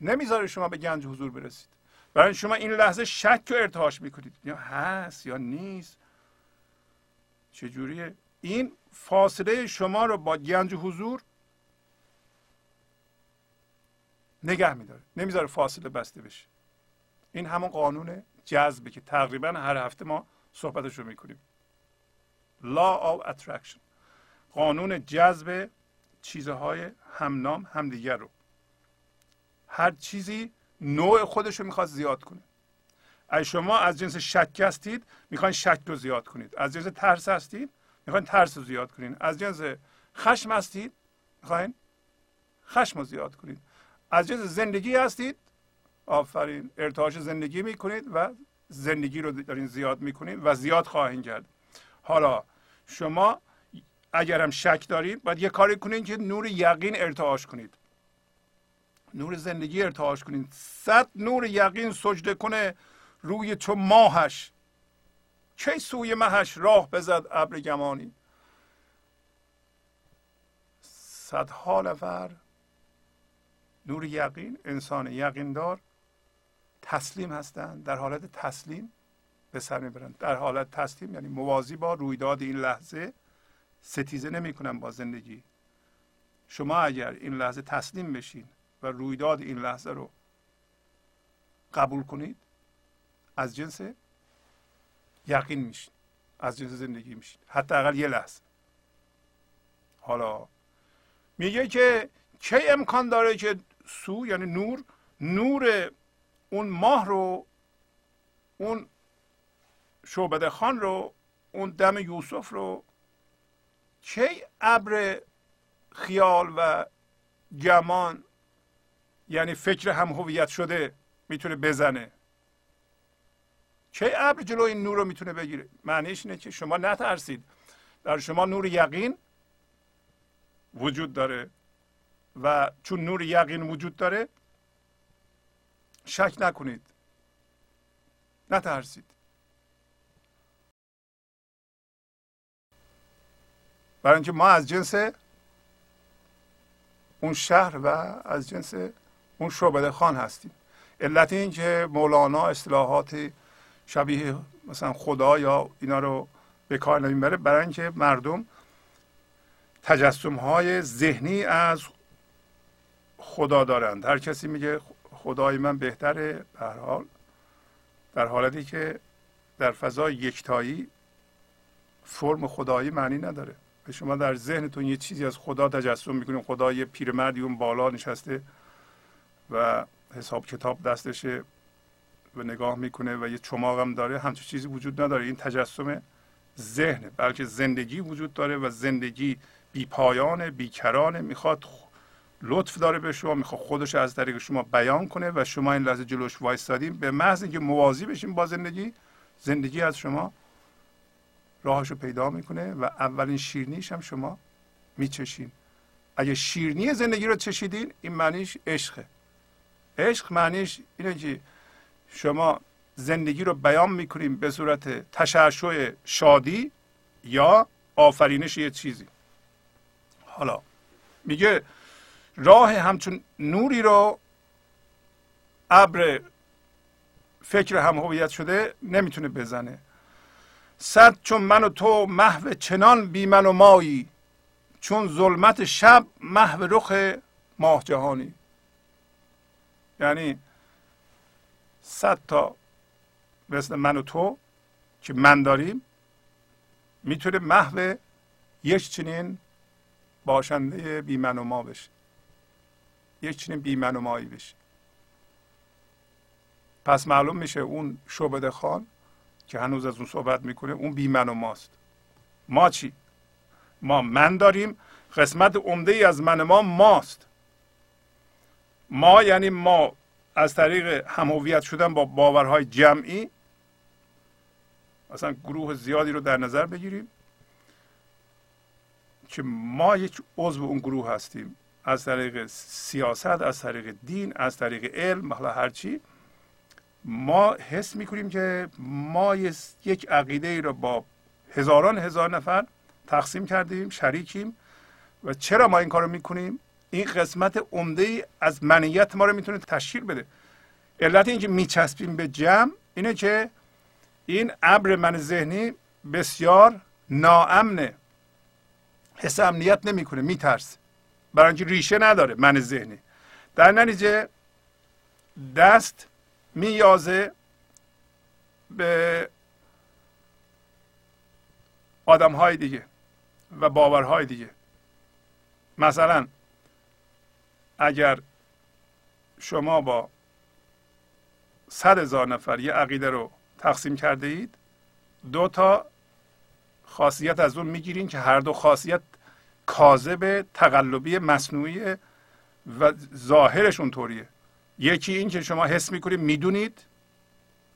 نمی‌ذاره شما به گنج حضور برسید. برای شما این لحظه شک رو ارتعاش می‌کنید. یا هست یا نیست. چجوریه؟ این فاصله شما رو با گنج حضور نگه میداره. نمی‌ذاره فاصله بسته بشه. این همون قانون جذبه که تقریبا هر هفته ما صحبتش رو می‌کنیم. Law of attraction. قانون جذب چیزهای همنام همدیگر رو. هر چیزی نوع خودش رو می‌خواد زیاد کنه. اگه شما از جنس شک هستید می‌خواین شک رو زیاد کنید. از جنس ترس هستید می‌خواین ترس رو زیاد کنید از جنس خشم هستید می‌خواین خشم رو زیاد کنید از جنس زندگی هستید آفرین. ارتعاش زندگی می‌کنید و زندگی رو دارین زیاد می‌کنید و زیاد خواهید کرد. حالا شما اگر هم شک دارید باید یه کاری کنید که نور یقین ارتعاش کنید. نور زندگی ارتعاش کنید صد نور یقین سجده کنه روی تو ماهش. چه سوی مهش راه بزد ابر گمانی؟ صدها نفر. نور یقین انسان یقیندار تسلیم هستند در حالت تسلیم به سر می‌برند در حالت تسلیم یعنی موازی با رویداد این لحظه ستیزه نمی‌کنن با زندگی. شما اگر این لحظه تسلیم بشین و رویداد این لحظه رو قبول کنید از جنس یقین میشین از جنس زندگی میشین. حتی اقل یه لحظه. حالا میگه که چه امکان داره که سو یعنی نور نور اون ماه رو اون شعبده خان رو اون دم یوسف رو چه ابر خیال و گمان یعنی فکر هم هویت شده می‌تونه بزنه؟ چه ابر جلو این نور رو می‌تونه بگیره؟ معنیش اینه که شما نترسید. در شما نور یقین وجود داره و چون نور یقین وجود داره شک نکنید. نترسید. برای اینکه ما از جنس اون شهر و از جنس اون شعبده خان هستیم. علت این که مولانا اصطلاحات شبیه مثلا خدا یا اینا رو به کار نمی‌بره برای اینکه مردم تجسم های ذهنی از خدا دارند. هر کسی میگه خدای من بهتره در حال. در حالتی که در فضای یکتایی فرم خدایی معنی نداره. به شما در ذهنتون یه چیزی از خدا تجسم می‌کنید خدا یه پیرمردی اون بالا نشسته و حساب کتاب دستشه و نگاه می‌کنه و یه چماق هم داره. همچون چیزی وجود نداره. این تجسم ذهن بلکه زندگی وجود داره و زندگی بی پایان بیکرانه می‌خواد لطف داره به شما می‌خواد خودش از طریق شما بیان کنه و شما این لحظه جلوش وایستادیم. به محض اینکه موازی بشیم با زندگی زندگی از شما راهشو پیدا می‌کنه و اولین شیرنیش هم شما میچشین. اگه شیرنی زندگی رو چشیدین این معنیش عشقه. عشق معنیش اینه که شما زندگی رو بیان می‌کنیم به صورت تشعشع شادی یا آفرینش یه چیزی. حالا میگه راه همچون نوری رو ابر فکر هم هویت شده نمی‌تونه بزنه. صد چون من و تو محو چنان بی من و مایی چون ظلمت شب محو رخ ماه جهانی. یعنی صد تا مثل من و تو که من داریم می‌تونه محو یک چنین باشنده بی من و ما بشه. یک چنین بی من و بشه. پس معلوم میشه اون شعبده خان که هنوز از اون صحبت می‌کنه اون بی من و ماست ما چی؟ ما من داریم قسمت عمده ای از من ما ماست. ما یعنی ما از طریق همهویت شدن با باورهای جمعی مثلا گروه زیادی رو در نظر بگیریم که ما یک عضو اون گروه هستیم. از طریق سیاست از طریق دین از طریق علم حالا هرچی ما حس می‌کنیم که ما یک عقیده ای رو با هزاران هزار نفر تقسیم کردیم شریکیم. و چرا ما این کار رو می‌کنیم؟ این قسمت عمده ای از منیت ما رو می‌تونه تشکیل بده. علت اینکه میچسبیم به جمع اینه که این ابر من ذهنی بسیار ناامنه. حس امنیت نمی‌کنه میترسه. برای اینکه ریشه نداره من ذهنی. در نتیجه دست میازه به آدم های دیگه و باورهای دیگه. مثلا اگر شما با صد هزار نفر یه عقیده رو تقسیم کرده اید دو تا خاصیت از اون می‌گیرین که هر دو خاصیت کاذب تقلبی مصنوعی و ظاهرش اونطوریه. یکی این که شما حس می‌کنید می‌دونید.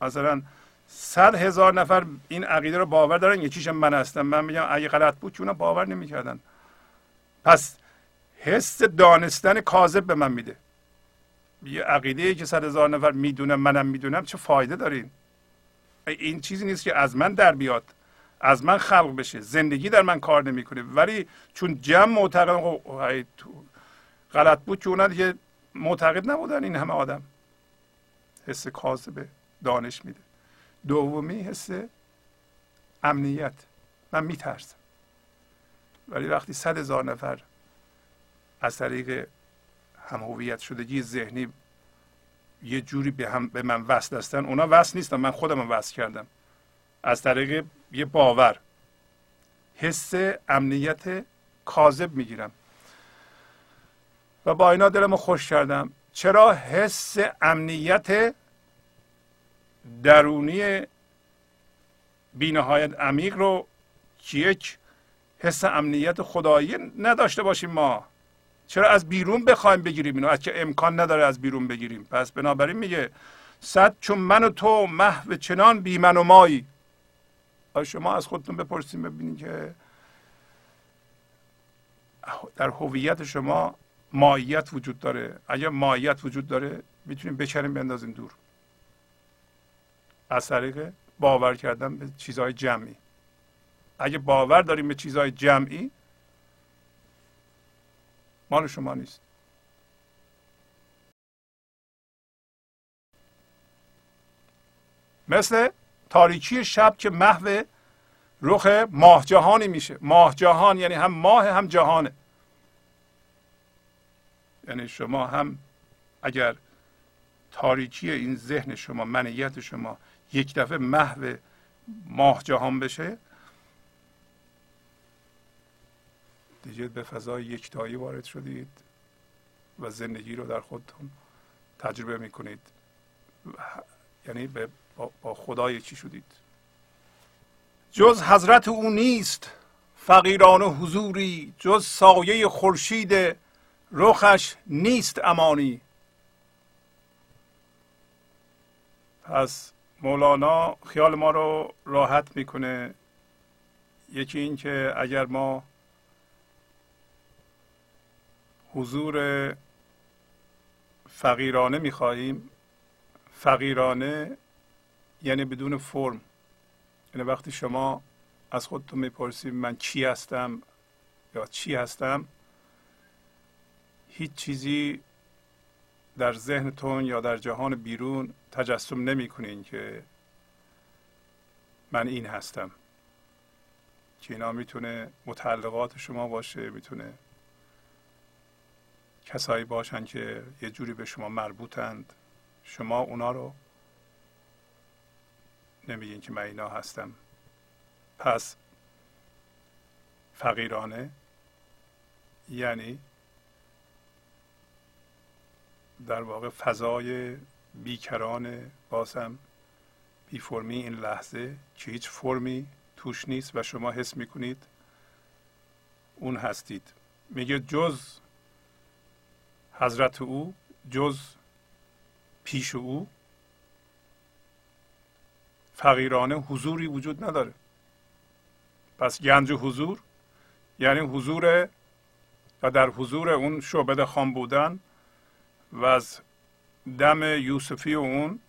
مثلا صد هزار نفر این عقیده رو باور دارن یکیش من هستم. من میگم اگه غلط بود که باور نمی‌کردن. پس حس دانستن کاذب به من میده. یه عقیده که صد هزار نفر می‌دونم منم می‌دونم چه فایده دارین این چیزی نیست که از من در بیاد. از من خلق بشه. زندگی در من کار نمی‌کنه. ولی چون جمع معتقد خب، غلط بود که اونا دیگه معتقد نبودن این همه آدم. حس کاذبه دانش میده. دومی حس امنیت. من میترسم. ولی وقتی صد هزار نفر از طریق هم هویت شدگی ذهنی یه جوری به, هم به من وصل هستن اونا وصل نیستن. من خودم وصل کردم. از طریق یه باور. حس امنیت کاذب می‌گیرم. و با اینا دلمو خوش کردم. چرا حس امنیت درونی بینهایت عمیق رو که یک حس امنیت خدایی نداشته باشیم ما؟ چرا از بیرون بخوایم بگیریم اینو؟ از که امکان نداره از بیرون بگیریم؟ پس بنابراین میگه صد چون من و تو محو چنان بی من و مایی. شما از خودتون بپرسیم ببینید که در هویت شما ماییت وجود داره. اگر ماییت وجود داره می‌تونیم بچریم بندازیم دور. از طریق باور کردن به چیزهای جمعی. اگه باور داریم به چیزهای جمعی مال شما نیست. مثل تاریکی شب که محو رخ ماه جهانی میشه. ماه جهان یعنی هم ماه هم جهانه. یعنی شما هم اگر تاریکی این ذهن شما منیت شما یک دفعه محو ماه جهان بشه دیگه به فضای یکتایی وارد شدید و زندگی رو در خودتون تجربه می‌کنید. یعنی به با خدا یکی شدید؟ جز حضرت او نیست فقیران حضوری جز سایه خورشید رخش نیست امانی. پس مولانا خیال ما رو راحت می‌کنه. یکی این که اگر ما حضور فقیرانه می‌خواهیم فقیرانه یعنی بدون فرم. یعنی وقتی شما از خودتون می‌پرسید من کی هستم یا چی هستم هیچ چیزی در ذهنتون یا در جهان بیرون تجسم نمی کنین که من این هستم. که اینا می‌تونه متعلقات شما باشه می‌تونه کسایی باشن که یه جوری به شما مربوطند. شما اونا رو نمیگین که من اینا هستم. پس فقیرانه؟ یعنی در واقع فضای بیکران بازم بی فرمی این لحظه که هیچ فرمی توش نیست و شما حس می‌کنید اون هستید. میگه جز حضرت او جز پیش او فقیرانه حضوری وجود نداره. پس گنج حضور یعنی حضور و در حضور اون شعبد خان بودن و از دم یوسفی اون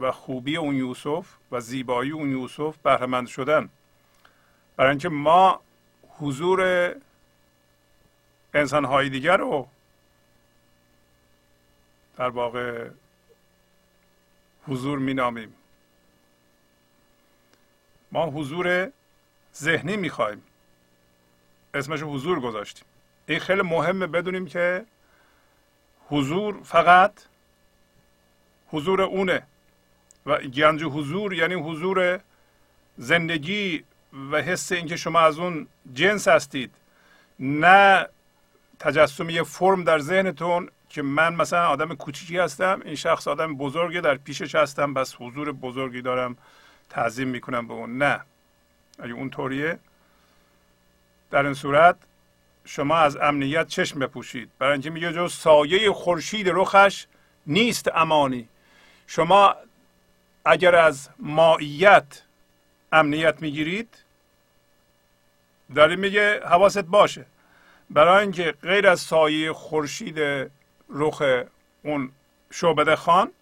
و خوبی اون یوسف و زیبایی اون یوسف بهرهمند شدن. برای اینکه ما حضور انسانهای دیگر رو در واقع حضور مینامیم. ما حضور ذهنی می‌خوایم. اسمش حضور گذاشتیم. این خیلی مهمه بدونیم که حضور فقط حضور اونه و گنج حضور یعنی حضور زندگی و حس اینکه شما از اون جنس هستید نه تجسم یه فرم در ذهنتون که من مثلا آدم کوچیکی هستم این شخص آدم بزرگی در پیشش هستم بس حضور بزرگی دارم. تعظیم می‌کنم به اون. نه. اگه اون طوریه در این صورت شما از امنیت چشم بپوشید. برای اینکه میگه جو سایه خورشید رخش نیست امانی. شما اگر از ماییت امنیت می‌گیرید داره میگه حواست باشه. برای اینکه غیر از سایه خورشید رخ اون شعبده خان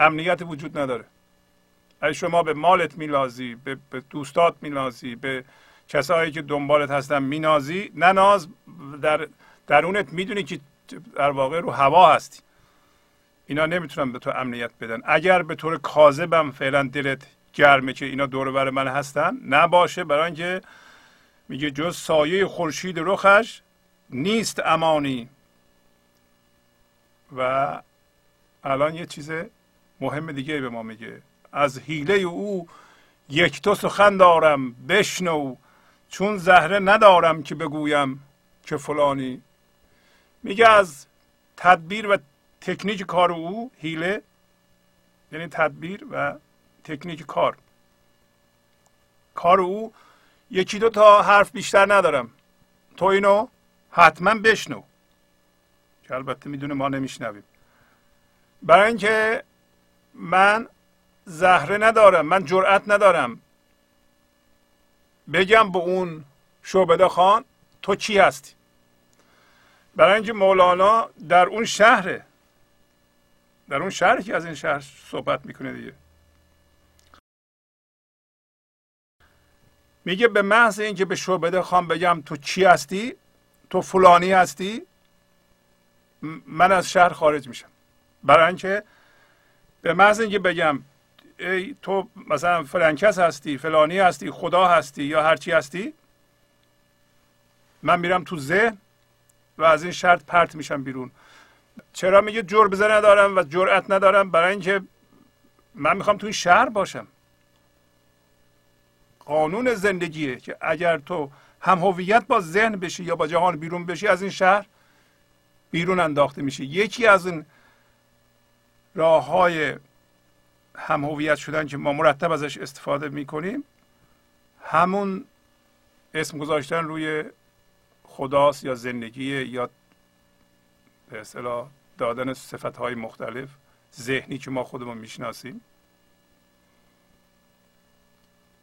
امنیت وجود نداره. اگه شما به مالت میلازی به, دوستات میلازی به کسایی که دنبالت هستن مینازی. نناز در درونت می‌دونی که در واقع رو هوا هستی. اینا نمی‌تونن به تو امنیت بدن. اگر به طور کاذبم فعلا دلت گرمه که اینا دور بر من هستن نباشه. برای اینکه میگه جز سایه خورشید رخش نیست امانی. و الان یه چیز مهم دیگه به ما میگه. از حیله او یک تو سخن دارم بشنو چون زهره ندارم که بگویم که فلانی. میگه از تدبیر و تکنیک کار او هیله یعنی تدبیر و تکنیک کار. کار او یکی دو تا حرف بیشتر ندارم. تو اینو حتما بشنو. که البته می‌دونه ما نمیشنویم. برای اینکه من زهره ندارم من جرأت ندارم. بگم به اون شعبده خان تو چی هستی؟ برای اینکه مولانا در اون شهره در اون شهری که از این شهر صحبت می‌کنه دیگه. میگه به محض اینکه به شعبده خان بگم تو چی هستی؟ تو فلانی هستی؟ من از شهر خارج میشم. برای اینکه به محض اینکه بگم ای تو مثلا فرانکس هستی فلانی هستی خدا هستی یا هرچی هستی؟ من میرم تو ذهن و از این شرط پرت میشم بیرون. چرا میگه جربزه ندارم و جرأت ندارم؟ برای اینکه من می‌خوام تو این شهر باشم. قانون زندگیه که اگر تو هم هویت با ذهن بشی یا با جهان بیرون بشی از این شهر بیرون انداخته میشه یکی از این راه های هم هویت شدن که ما مرتب ازش استفاده می‌کنیم همون اسم گذاشتن روی خداست یا زندگی یا به اصطلاح دادن صفت های مختلف ذهنی که ما خودمون می‌شناسیم.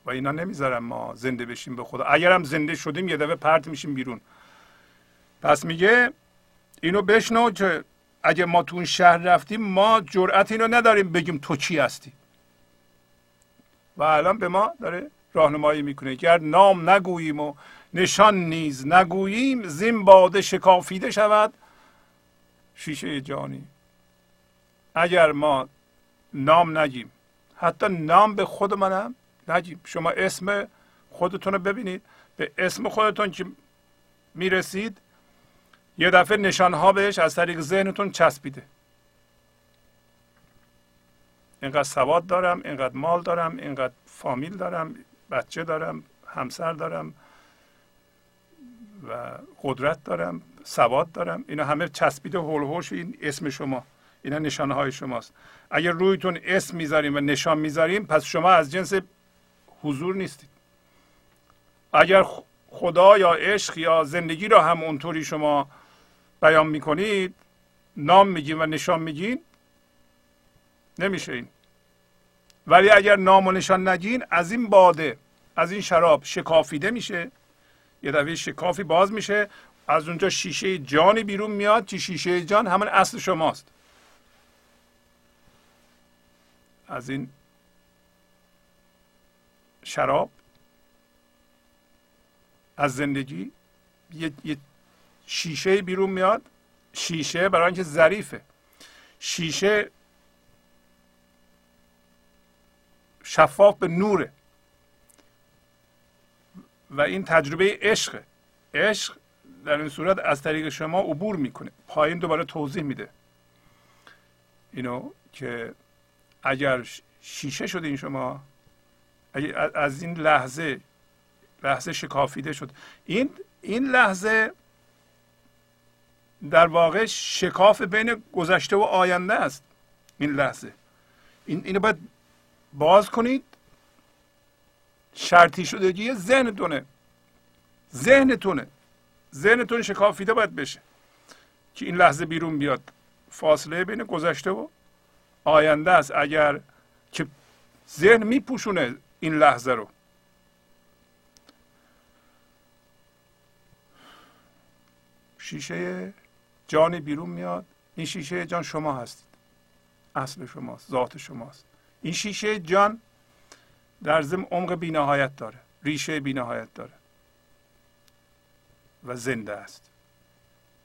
و اینا نمی‌ذارم ما زنده بشیم به خدا. اگرم زنده شدیم یه دفعه پرت میشیم بیرون. پس میگه اینو بشنو که اگه ما تو اون شهر رفتیم ما جرأت اینو نداریم بگیم تو چی هستی. و الان به ما داره راهنمایی می‌کنه. گر نام نگوییم و نشان نیز نگوییم زین باده شکافیده شود. شیشه جانی. اگر ما نام نگیم حتی نام به خود منم نگیم. شما اسم خودتون رو ببینید. به اسم خودتون که می‌رسید یه دفعه نشانها بهش از طریق ذهنتون چسبیده. اینقدر سواد دارم اینقدر مال دارم اینقدر فامیل دارم بچه دارم همسر دارم و قدرت دارم سواد دارم. اینا همه چسبیده هول این اسم شما. اینا نشانه های شماست. اگر رویتون اسم می‌ذاریم و نشان می‌ذاریم پس شما از جنس حضور نیستید. اگر خدا یا عشق یا زندگی را هم اونطوری شما بیان می‌کنید نام میگین و نشان میگین نمیشه این. ولی اگر نام و نشان نگین از این باده از این شراب شکافیده میشه. یه دفعه شکافی باز میشه. از اونجا شیشه جانی بیرون میاد که شیشه جان؟ همون اصل شماست. از این شراب از زندگی یه, شیشه بیرون میاد. شیشه برای اینکه ظریفه. شیشه شفاف به نوره. و این تجربه عشق عشق در این صورت از طریق شما عبور می‌کنه. پایین دوباره توضیح میده. اینو که اگر شیشه شدین شما اگه از این لحظه لحظه شکافیده شد. این این لحظه در واقع شکاف بین گذشته و آینده است این لحظه. این اینو باید باز کنید. شرطی شدگی ذهنتونه. ذهنتونه. ذهنتون شکافیده باید بشه که این لحظه بیرون بیاد. فاصله بین گذشته و آینده است اگر که ذهن میپوشونه این لحظه رو. شیشه جانی بیرون میاد. این شیشه جان شما هستید. اصل شماست ذات شماست. این شیشه جان در ضمن عمق بینهایت داره ریشه بینهایت داره. و زنده است.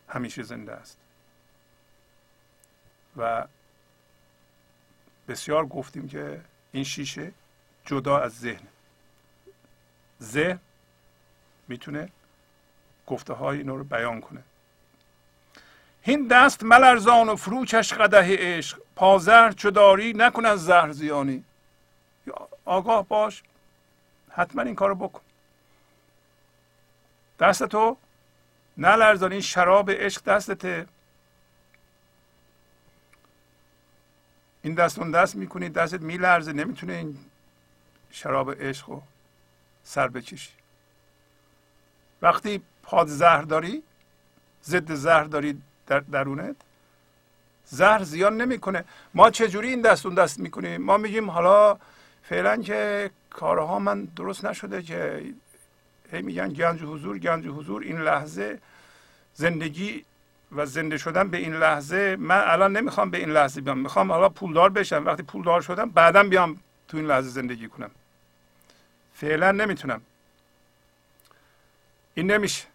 همیشه زنده است. و بسیار گفتیم که این شیشه جدا از ذهن. ذهن می‌تونه گفته های اینو رو بیان کنه. هین دست ملرزان و فروکش قده عشق. پازر چو داری نکن از زهر زیانی. آگاه باش حتما این کارو بکن. دست تو نلرزان این شراب عشق دستته. این دست اون دست می‌کنی دستت میلرزه. نمی‌تونه این شراب عشق رو سر بکشی وقتی پاد زهر داری ضد زهر داری در درونت زهر زیان نمی‌کنه. ما چجوری این دست اون دست می‌کنیم؟ ما میگیم حالا فعلا که کارها من درست نشده که هی میگن گنج حضور گنج حضور. این لحظه زندگی و زنده شدن به این لحظه من الان نمی‌خوام به این لحظه بیام. می‌خوام حالا پولدار بشم. وقتی پولدار شدم بعدا بیام تو این لحظه زندگی کنم. فعلا نمی‌تونم. این نمیشه.